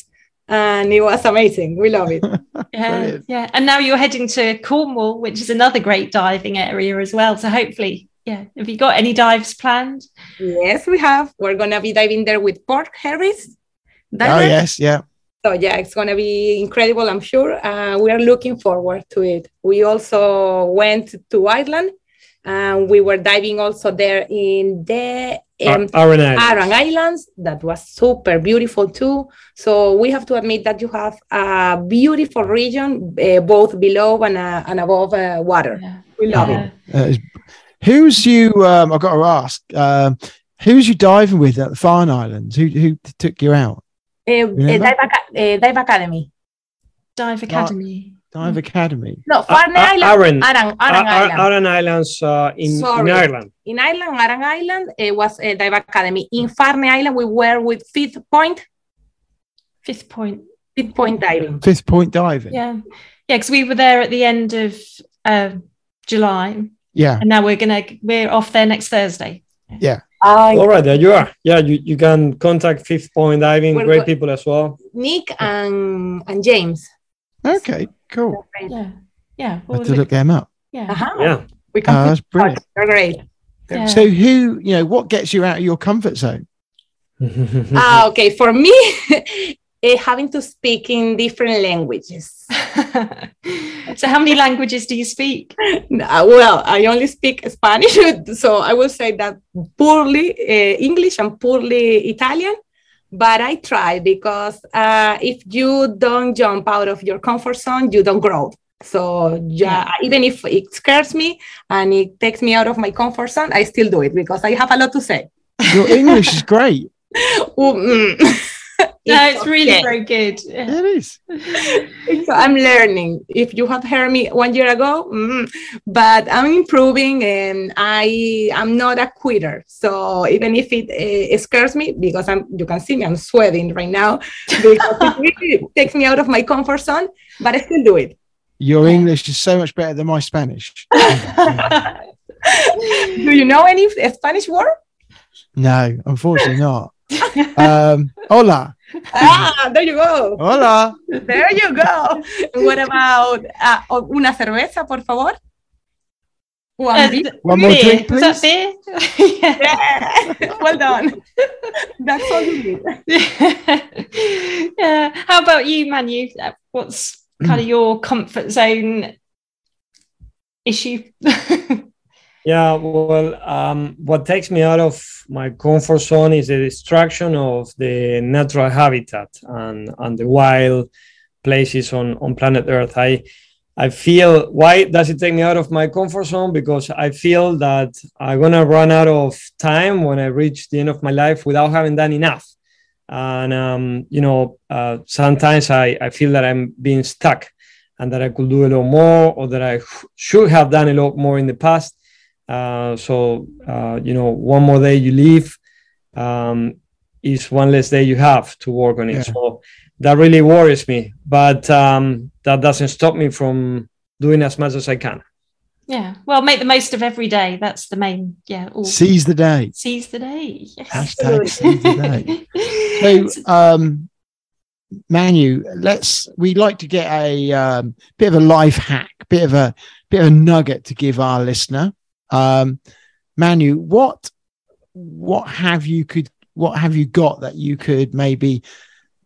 and it was amazing. We love it. Yeah, yeah. And now you're heading to Cornwall, which is another great diving area as well. So hopefully, yeah. Have you got any dives planned? yes, we have. We're going to be diving there with Port Harris. Oh, yes, yeah. So yeah, it's gonna be incredible. I'm sure. Uh, we are looking forward to it. We also went to Ireland, and we were diving also there in the um, Aran Islands. Aran Islands. That was super beautiful too. So we have to admit that you have a beautiful region, uh, both below and, uh, and above uh, water. Yeah. We love Yeah. it. Is- who's you? Um, I've got to ask. Um, who's you diving with at the Farne Islands? Who who took you out? Uh, uh, dive, Aca- uh, dive Academy. Dive Academy. Dive Academy. No, Farne A- Island. Aran. Aran, Aran Island. Aran Islands uh, in, in Ireland. in Ireland, Aran Island, it was a dive academy. In Farne Island, we were with Fifth Point, Fifth point. Fifth Point diving. Fifth point diving. Yeah. Yeah, because we were there at the end of uh, July. Yeah. And now we're gonna we're off there next Thursday. Uh, All right, there you are. Yeah, you, you can contact Fifth Point Diving, We're great go- people as well. Nick and and James. Okay. Cool. Yeah. Yeah. I well, have to look them up. yeah. Uh-huh. Yeah. We can Oh, that's brilliant. They're great. yeah. So who you know what gets you out of your comfort zone? Ah, okay. For me, eh, having to speak in different languages. so how many languages do you speak? Uh, well, I only speak Spanish, so I will say that poorly uh, English and poorly Italian. But I try because uh, if you don't jump out of your comfort zone, you don't grow. So yeah, even if it scares me and it takes me out of my comfort zone, I still do it because I have a lot to say. Your English is great. Mm. No, it's really okay. very good. It is. So I'm learning. If you have heard me one year ago, mm, but I'm improving, and I am not a quitter. So even if it, uh, scares me, because I'm, you can see me, I'm sweating right now because it really takes me out of my comfort zone, but I still do it. Your English is so much better than my Spanish. Do you know any Spanish word? No, unfortunately not. Um, hola. Ah, there you go. Hola. There you go. What about uh, una cerveza, por favor? One Uh, beer? th- One more drink, Was that beer? yeah. Yeah. well done. That's all you need. yeah. How about you, Manu? What's kind of your comfort zone issue? Yeah, well, um, what takes me out of my comfort zone is the destruction of the natural habitat and, and the wild places on, on planet Earth. I I feel why does it take me out of my comfort zone? Because I feel that I'm gonna run out of time when I reach the end of my life without having done enough. And um, you know, uh, sometimes I, I feel that I'm being stuck and that I could do a lot more or that I should have done a lot more in the past. Uh, so uh, you know, one more day you leave um, is one less day you have to work on it. Yeah. So that really worries me, but um, that doesn't stop me from doing as much as I can. yeah. Well, make the most of every day. That's the main. Yeah. All, Seize the day. seize the day. Yes. Hashtag seize the day. So, um, Manu, let's. We like to get a um, bit of a life hack, bit of a bit of a nugget to give our listener. Um, Manu, what what have you could what have you got that you could maybe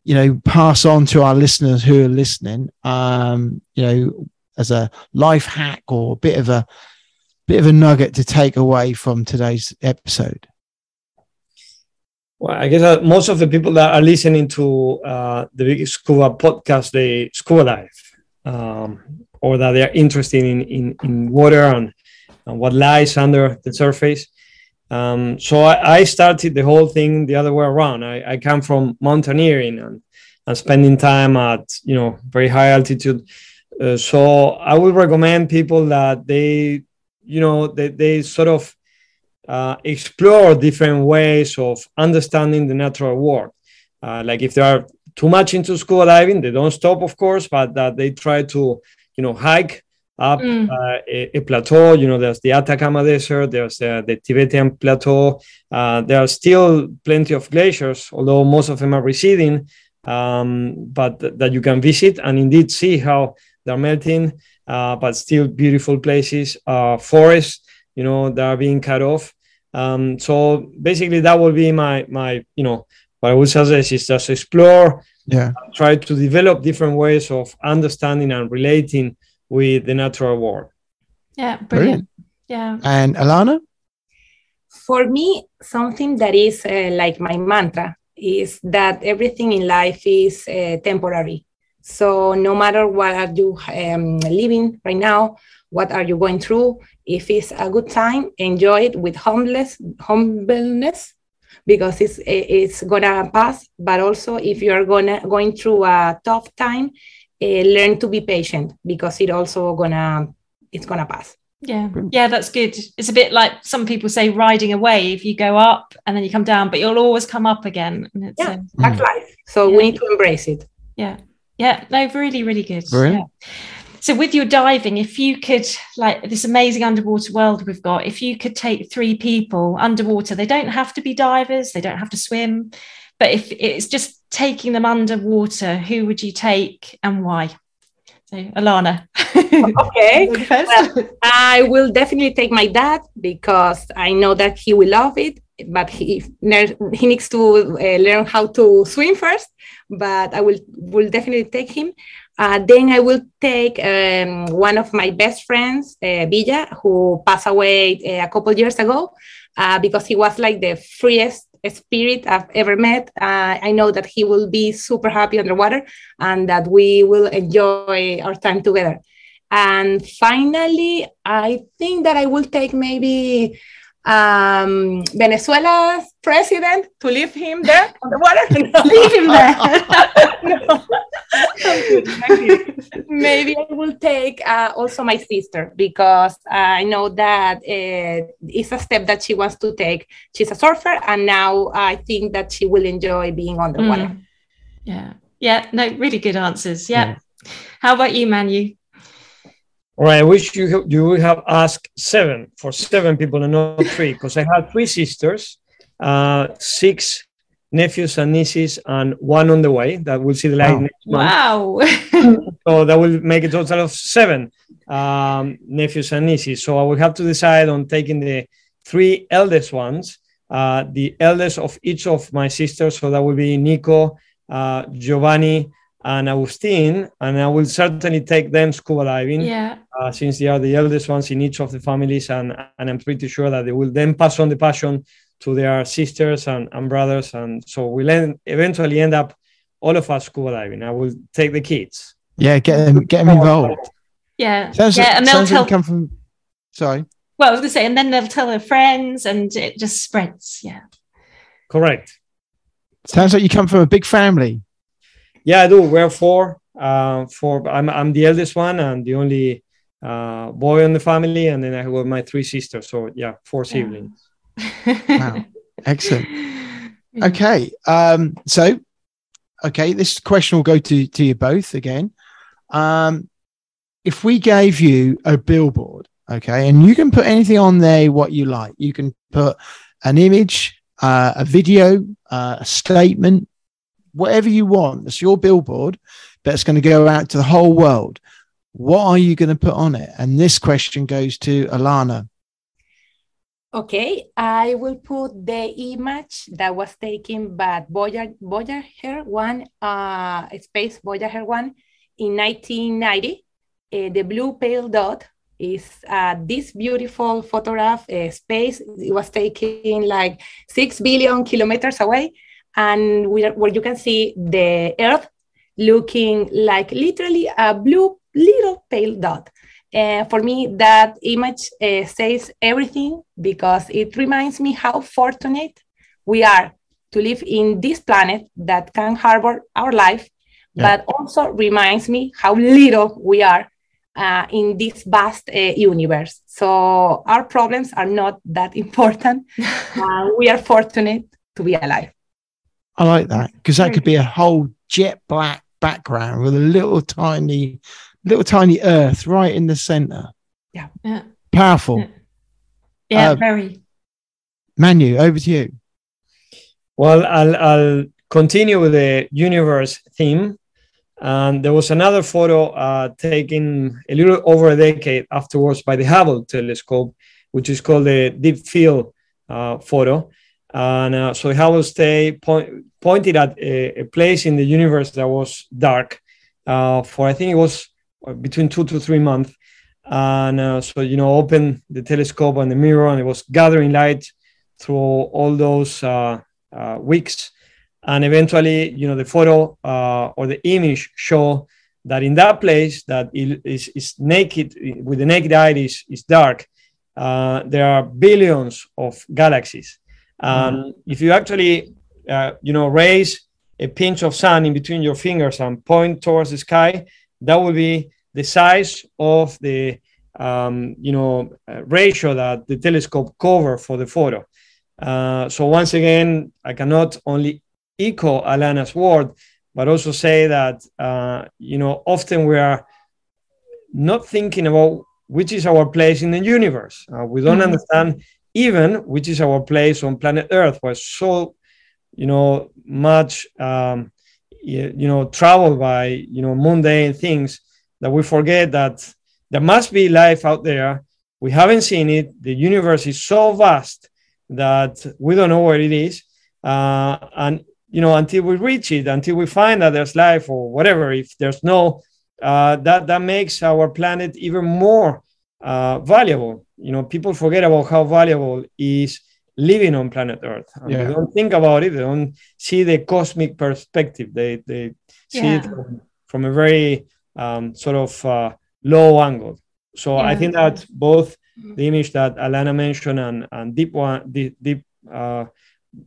you know pass on to our listeners who are listening um you know as a life hack or a bit of a bit of a nugget to take away from today's episode? Well, I guess most of the people that are listening to uh, the Big Scuba podcast, they scuba dive, um, or that they are interested in, in, in water and, and what lies under the surface. Um, so I, I, started the whole thing the other way around. I, I come from mountaineering and, and spending time at you know very high altitude. Uh, so I would recommend people that they you know they, they sort of uh, explore different ways of understanding the natural world. Uh, like if they are too much into scuba diving, they don't stop, of course, but that they try to you know hike up mm. uh, a, a, plateau. You know, there's the Atacama Desert, there's uh, the Tibetan Plateau. Uh, there are still plenty of glaciers, although most of them are receding, um, but th- that you can visit and indeed see how they're melting. Uh, but still beautiful places, uh, forests, you know, that are being cut off. Um, so basically, that will be my my you know what I would suggest is just explore, yeah, try to develop different ways of understanding and relating with the natural world. Yeah, brilliant. brilliant. Yeah. And Alana? For me, something that is uh, like my mantra is that everything in life is uh, temporary. So no matter what are you um, living right now, what are you going through, if it's a good time, enjoy it with humbleness, humbleness because it's it's gonna pass. But also, if you are gonna going through a tough time, learn to be patient because it also gonna it's gonna pass. Yeah. Yeah that's good. It's a bit like some people say riding a wave you go up and then you come down but you'll always come up again. Yeah um, that's mm. life. So yeah. we need to embrace it. Yeah. Yeah no really really good. Yeah. so with your diving if you could like this amazing underwater world we've got if you could take three people underwater they don't have to be divers they don't have to swim but if it's just taking them underwater, who would you take and why? So, Alana. okay. well, I will definitely take my dad because I know that he will love it, but he he needs to uh, learn how to swim first. But I will will definitely take him. Uh, then I will take um, one of my best friends, uh, Villa, who passed away uh, a couple years ago, uh, because he was like the freest spirit I've ever met. Uh, I know that he will be super happy underwater and that we will enjoy our time together. And finally, I think that I will take maybe um, Venezuela's president to leave him there on the water. leave him there. Maybe I will take uh, also my sister because I know that uh, it's a step that she wants to take. She's a surfer, and now I think that she will enjoy being on the mm. water. Yeah, yeah, no, really good answers. Yeah. yeah. How about you, Manu? All right, I wish you you would have asked seven for seven people and not three, because I have three sisters, uh, six nephews and nieces, and one on the way that will see the light wow. next month. Wow! so that will make a total of seven um, nephews and nieces. So I will have to decide on taking the three eldest ones, uh, the eldest of each of my sisters. So that will be Nico, uh, Giovanni, and Agustin, and I will certainly take them scuba diving. Yeah. Uh, since they are the eldest ones in each of the families, and, and I'm pretty sure that they will then pass on the passion to their sisters and, and brothers, and so we'll end, eventually end up all of us scuba diving. I will take the kids. Yeah, get them, get them involved. Yeah, sounds yeah, and they'll tell. Come from, sorry. Well, I was going to say, and then they'll tell their friends, and it just spreads. Yeah. Correct. Sounds like you come from a big family. Yeah, I do. We're four. Uh, four. I'm I'm the eldest one and the only uh, boy in the family, and then I have my three sisters. So yeah, four siblings. wow, excellent. Okay, um, so okay, this question will go to to you both again. Um, if we gave you a billboard, okay, and you can put anything on there what you like. You can put an image, uh, a video, uh, a statement, whatever you want. It's your billboard that's going to go out to the whole world. What are you going to put on it? And this question goes to Alana. Okay, I will put the image that was taken by Voyager, Voyager 1, uh, Space Voyager 1 in 1990. Uh, the blue pale dot is uh, this beautiful photograph uh, space. It was taken like 6 billion kilometers away. And where, where you can see the Earth looking like literally a blue little pale dot. Uh, for me, that image uh, says everything because it reminds me how fortunate we are to live in this planet that can harbor our life, yeah. but also reminds me how little we are uh, in this vast uh, universe. So our problems are not that important. Uh, we are fortunate to be alive. I like that because that could be a whole jet black background with a little tiny little tiny Earth right in the center. Yeah. Yeah. Powerful. Yeah, yeah uh, very. Manu, over to you. Well, I'll, I'll continue with the universe theme. And there was another photo uh, taken a little over a decade afterwards by the Hubble telescope, which is called the Deep Field uh, photo. And uh, so Hubble stay point, pointed at a, a, place in the universe that was dark uh, for I think it was between two to three months. And uh, so, you know, open the telescope and the mirror, and it was gathering light through all those uh, uh, weeks. And eventually, you know, the photo uh, or the image show that in that place that is, is naked, with the naked eye is, is dark, uh, there are billions of galaxies. And mm. if you actually, uh, you know, raise a pinch of sand in between your fingers and point towards the sky, that would be the size of the um, you know uh, ratio that the telescope cover for the photo. Uh, so once again, I cannot only echo Alana's word, but also say that uh, you know often we are not thinking about which is our place in the universe. Uh, we don't mm-hmm. understand even which is our place on planet Earth. We're so you know much um, you know traveled by you know mundane things that we forget that there must be life out there we haven't seen it the universe is so vast that we don't know where it is uh, and you know until we reach it until we find that there's life or whatever if there's no uh, that that makes our planet even more uh, valuable you know people forget about how valuable is living on planet Earth. Yeah. They don't think about it. They don't see the cosmic perspective. They they see yeah. it from, from, a very um, sort of uh, low angle. So yeah. I think that both the image that Alana mentioned and, and deep one, deep, deep uh,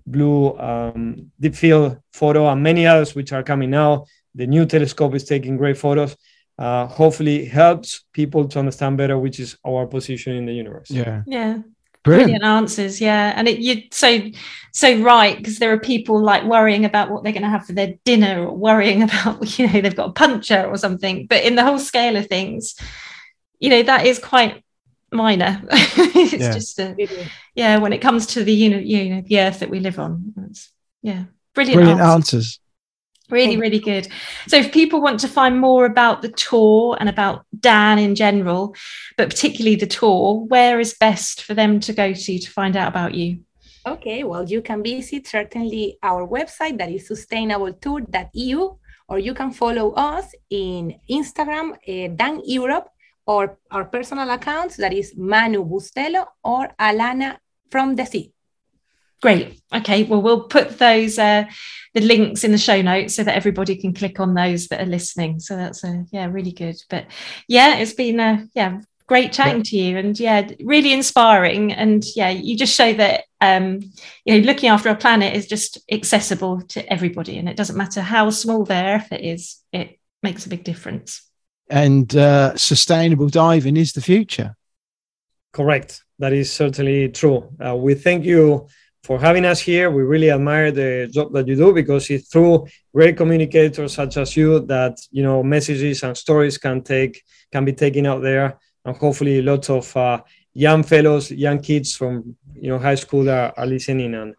blue, um, deep field photo, and many others which are coming now. The new telescope is taking great photos. Uh, hopefully helps people to understand better which is our position in the universe. Yeah. Yeah. Brilliant. Brilliant. answers, yeah, and it, you're so so right because there are people like worrying about what they're going to have for their dinner, or worrying about you know they've got a puncher or something. But in the whole scale of things, you know that is quite minor. it's yeah. just a, yeah. When it comes to the you know you know the earth that we live on, it's, yeah, brilliant. Brilliant answers. answers. Really, really good. So, if people want to find more about the tour and about Dan in general, but particularly the tour, where is best for them to go to to find out about you? Okay, well, you can visit certainly our website that is sustainabletour.eu, or you can follow us in Instagram, uh, Dan Europe, or our personal accounts that is Manu Bustelo or Alana from the Sea. Great. Okay. Well, we'll put those uh, the links in the show notes so that everybody can click on those that are listening. So that's a uh, yeah, really good. But yeah, it's been a uh, yeah, great chatting yeah. to you, and yeah, really inspiring. And yeah, you just show that um, you know looking after our planet is just accessible to everybody, and it doesn't matter how small their effort is. It makes a big difference. And uh, sustainable diving is the future. Correct. That is certainly true. Uh, we thank you for having us here. We really admire the job that you do because it's through great communicators such as you that you know messages and stories can take can be taken out there, and hopefully lots of uh, young fellows, young kids from you know high school are, are listening and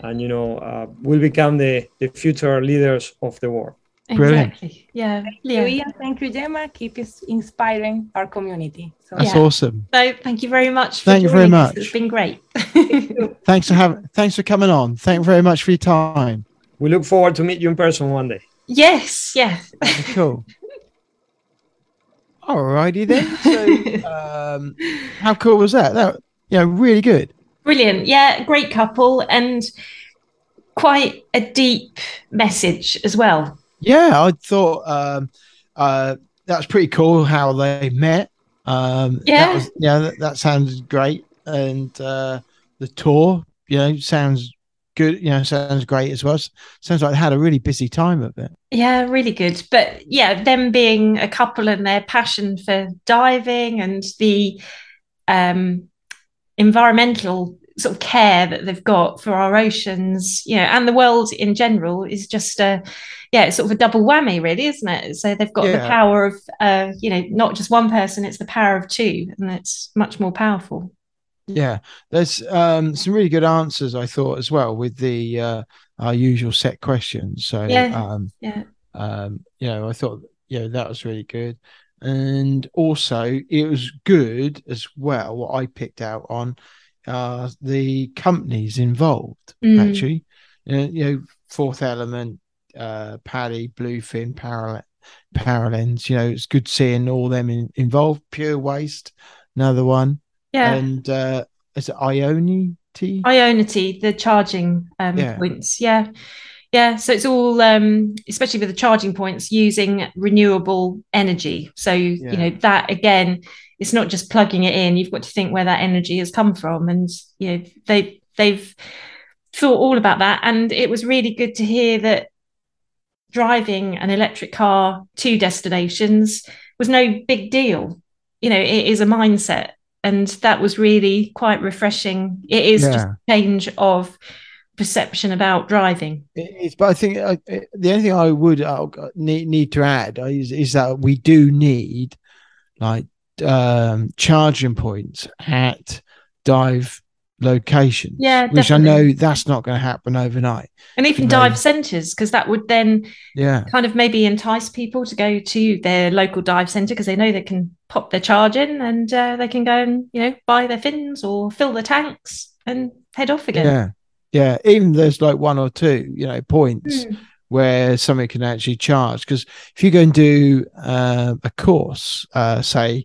and you know uh, will become the the future leaders of the world. Brilliant. Exactly. Yeah. Thank yeah. you, Ian. Thank you, Gemma. Keep inspiring our community. So That's Yeah. awesome. So thank you very much. For Thank you very joining us. much. It's been great. Thanks for having. Thanks for coming on. Thank you very much for your time. We look forward to meet you in person one day. yes. Yes. Cool. Alrighty then. So, um, how cool was that? That you know, really good. Brilliant. Yeah. Great couple and quite a deep message as well. Yeah, I thought um, uh, that was pretty cool how they met. Um, Yeah. that was, yeah, that, that sounds great, and uh, the tour, you know, sounds good. You know, sounds great as well. Sounds like they had a really busy time of it. Yeah, really good. But yeah, them being a couple and their passion for diving and the um, environmental sort of care that they've got for our oceans, you know, and the world in general is just a yeah, it's sort of a double whammy, really, isn't it? So they've got the power of uh, you know, not just one person, it's the power of two, and it's much more powerful. Yeah, there's um, some really good answers I thought as well with the uh, our usual set questions. So Yeah. um, Yeah. um, you know, I thought you know that was really good, and also it was good as well. What I picked out on uh, the companies involved Mm. actually, you know, you know, Fourth Element, uh, PADI, Bluefin, Parallel, Parallels. You know, it's good seeing all them in, involved. Pure Waste, another one Yeah. and uh is it Ionity? Ionity, the charging um, Yeah. points. Yeah. Yeah. So it's all, um, especially with the charging points, using renewable energy. So, Yeah. you know, that again, it's not just plugging it in. You've got to think where that energy has come from. And, you know, they, they've thought all about that. And it was really good to hear that driving an electric car to destinations was no big deal. You know, it is a mindset. And that was really quite refreshing. It is just a change of perception about driving. It's, but I think the only thing I would uh, need need to add is, is that we do need like um charging points at dive locations. Yeah, which I know that's not going to happen overnight. And even You dive centres, because that would then Yeah, kind of maybe entice people to go to their local dive centre because they know they can pop their charge in and uh, they can go and, you know, buy their fins or fill their tanks and head off again. yeah, yeah. Even there's like one or two, you know, points. Hmm. where somebody can actually charge. Because if you go and do uh, a course, uh, say,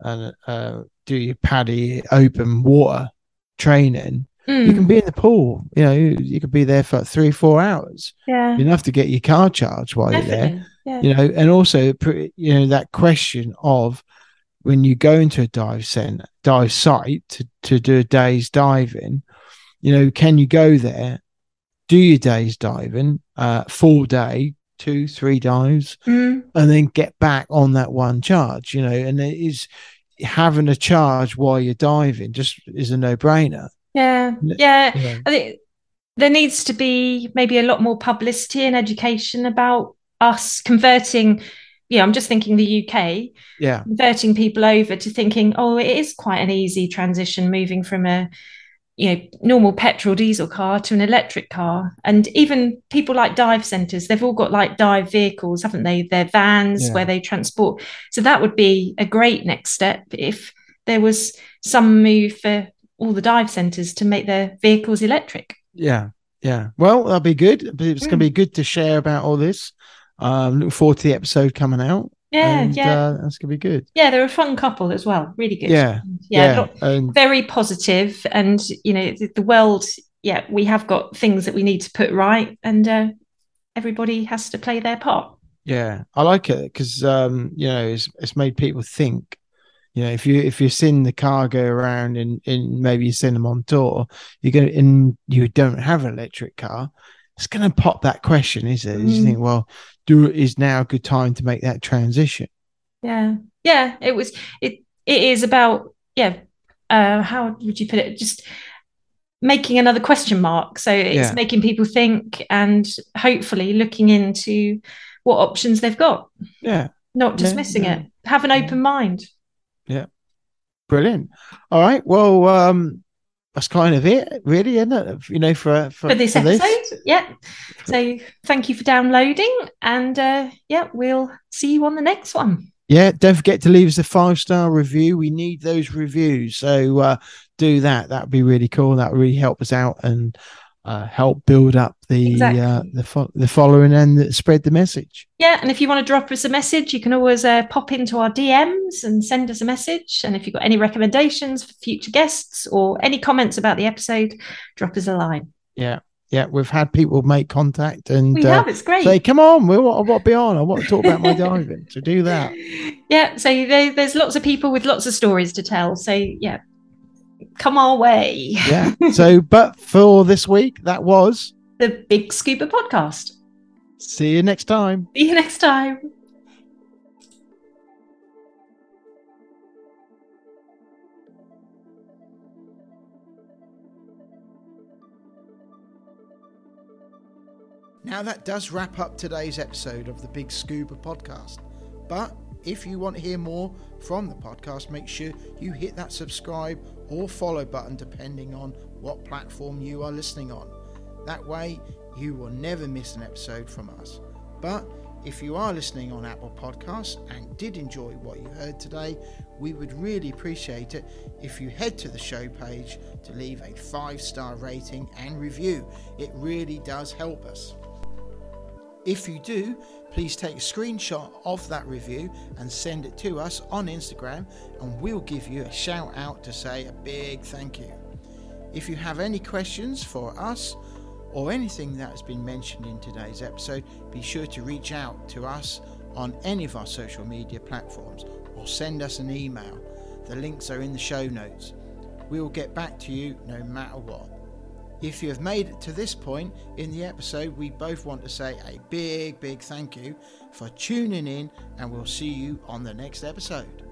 and uh, do your PADI open water training, you Mm. can be in the pool. You know, you, you could be there for three, four hours, yeah, enough to get your car charged while you're there. Yeah. You know, and also, you know, that question of when you go into a dive center, dive site to, to do a day's diving, you know, can you go there, do your day's diving, uh, full day, two, three dives, Mm. and then get back on that one charge, you know, and it is having a charge while you're diving just is a no brainer. Yeah. Yeah. Yeah. I think there needs to be maybe a lot more publicity and education about us converting. Yeah, I'm just thinking the UK, Yeah. converting people over to thinking, oh, it is quite an easy transition moving from a you know normal petrol diesel car to an electric car and even people like dive centers they've all got like dive vehicles haven't they their vans Yeah. where they transport so that would be a great next step if there was some move for all the dive centers to make their vehicles electric Yeah, yeah. Well, that'll be good. It's going to be good to share about all this. Um, looking forward to the episode coming out. Yeah and, yeah Uh, that's going to be good. yeah they're a fun couple as well really good Yeah, yeah, lot- and very positive and you know the, the world yeah we have got things that we need to put right and uh, everybody has to play their part yeah, I like it because um, you know it's it's made people think. You know, if you if you're seeing the car go around and and maybe you're seeing them on tour, you're going to and you don't have an electric car, it's going to pop that question, is it? You Mm. think, well, do is now a good time to make that transition? yeah yeah it was it it is about yeah uh how would you put it just making another question mark so it's Yeah. making people think and hopefully looking into what options they've got Yeah, not dismissing yeah. it have an open mind Yeah. Brilliant. All right. Well, um, that's kind of it, really, isn't it? You know, for for, for this for episode. Yeah. So thank you for downloading, and uh, yeah, we'll see you on the next one. Yeah, don't forget to leave us a five star review. We need those reviews, so uh, do that. That'd be really cool. That would really help us out and uh, help build up the Exactly. uh, the fo- the following and spread the message. Yeah, and if you want to drop us a message, you can always uh, pop into our DMs and send us a message. And if you've got any recommendations for future guests or any comments about the episode, drop us a line. Yeah, yeah, we've had people make contact and We uh, have, it's great. say, "Come on, we want, I want to be on. I want to talk about my diving." So do that. Yeah, so there, there's lots of people with lots of stories to tell. So yeah, come our way. Yeah. so, but for this week, that was. The Big Scuba Podcast. See you next time. See you next time. Now, that does wrap up today's episode of the Big Scuba podcast. But if you want to hear more from the podcast, make sure you hit that subscribe or follow button depending on what platform you are listening on. That way, you will never miss an episode from us. But if you are listening on Apple Podcasts and did enjoy what you heard today, we would really appreciate it if you head to the show page to leave a five star rating and review. It really does help us. If you do, please take a screenshot of that review and send it to us on Instagram, and we'll give you a shout out to say a big thank you. If you have any questions for us or anything that has been mentioned in today's episode, be sure to reach out to us on any of our social media platforms or send us an email. The links are in the show notes. We will get back to you no matter what. If you have made it to this point in the episode, we both want to say a big, big thank you for tuning in, and we'll see you on the next episode.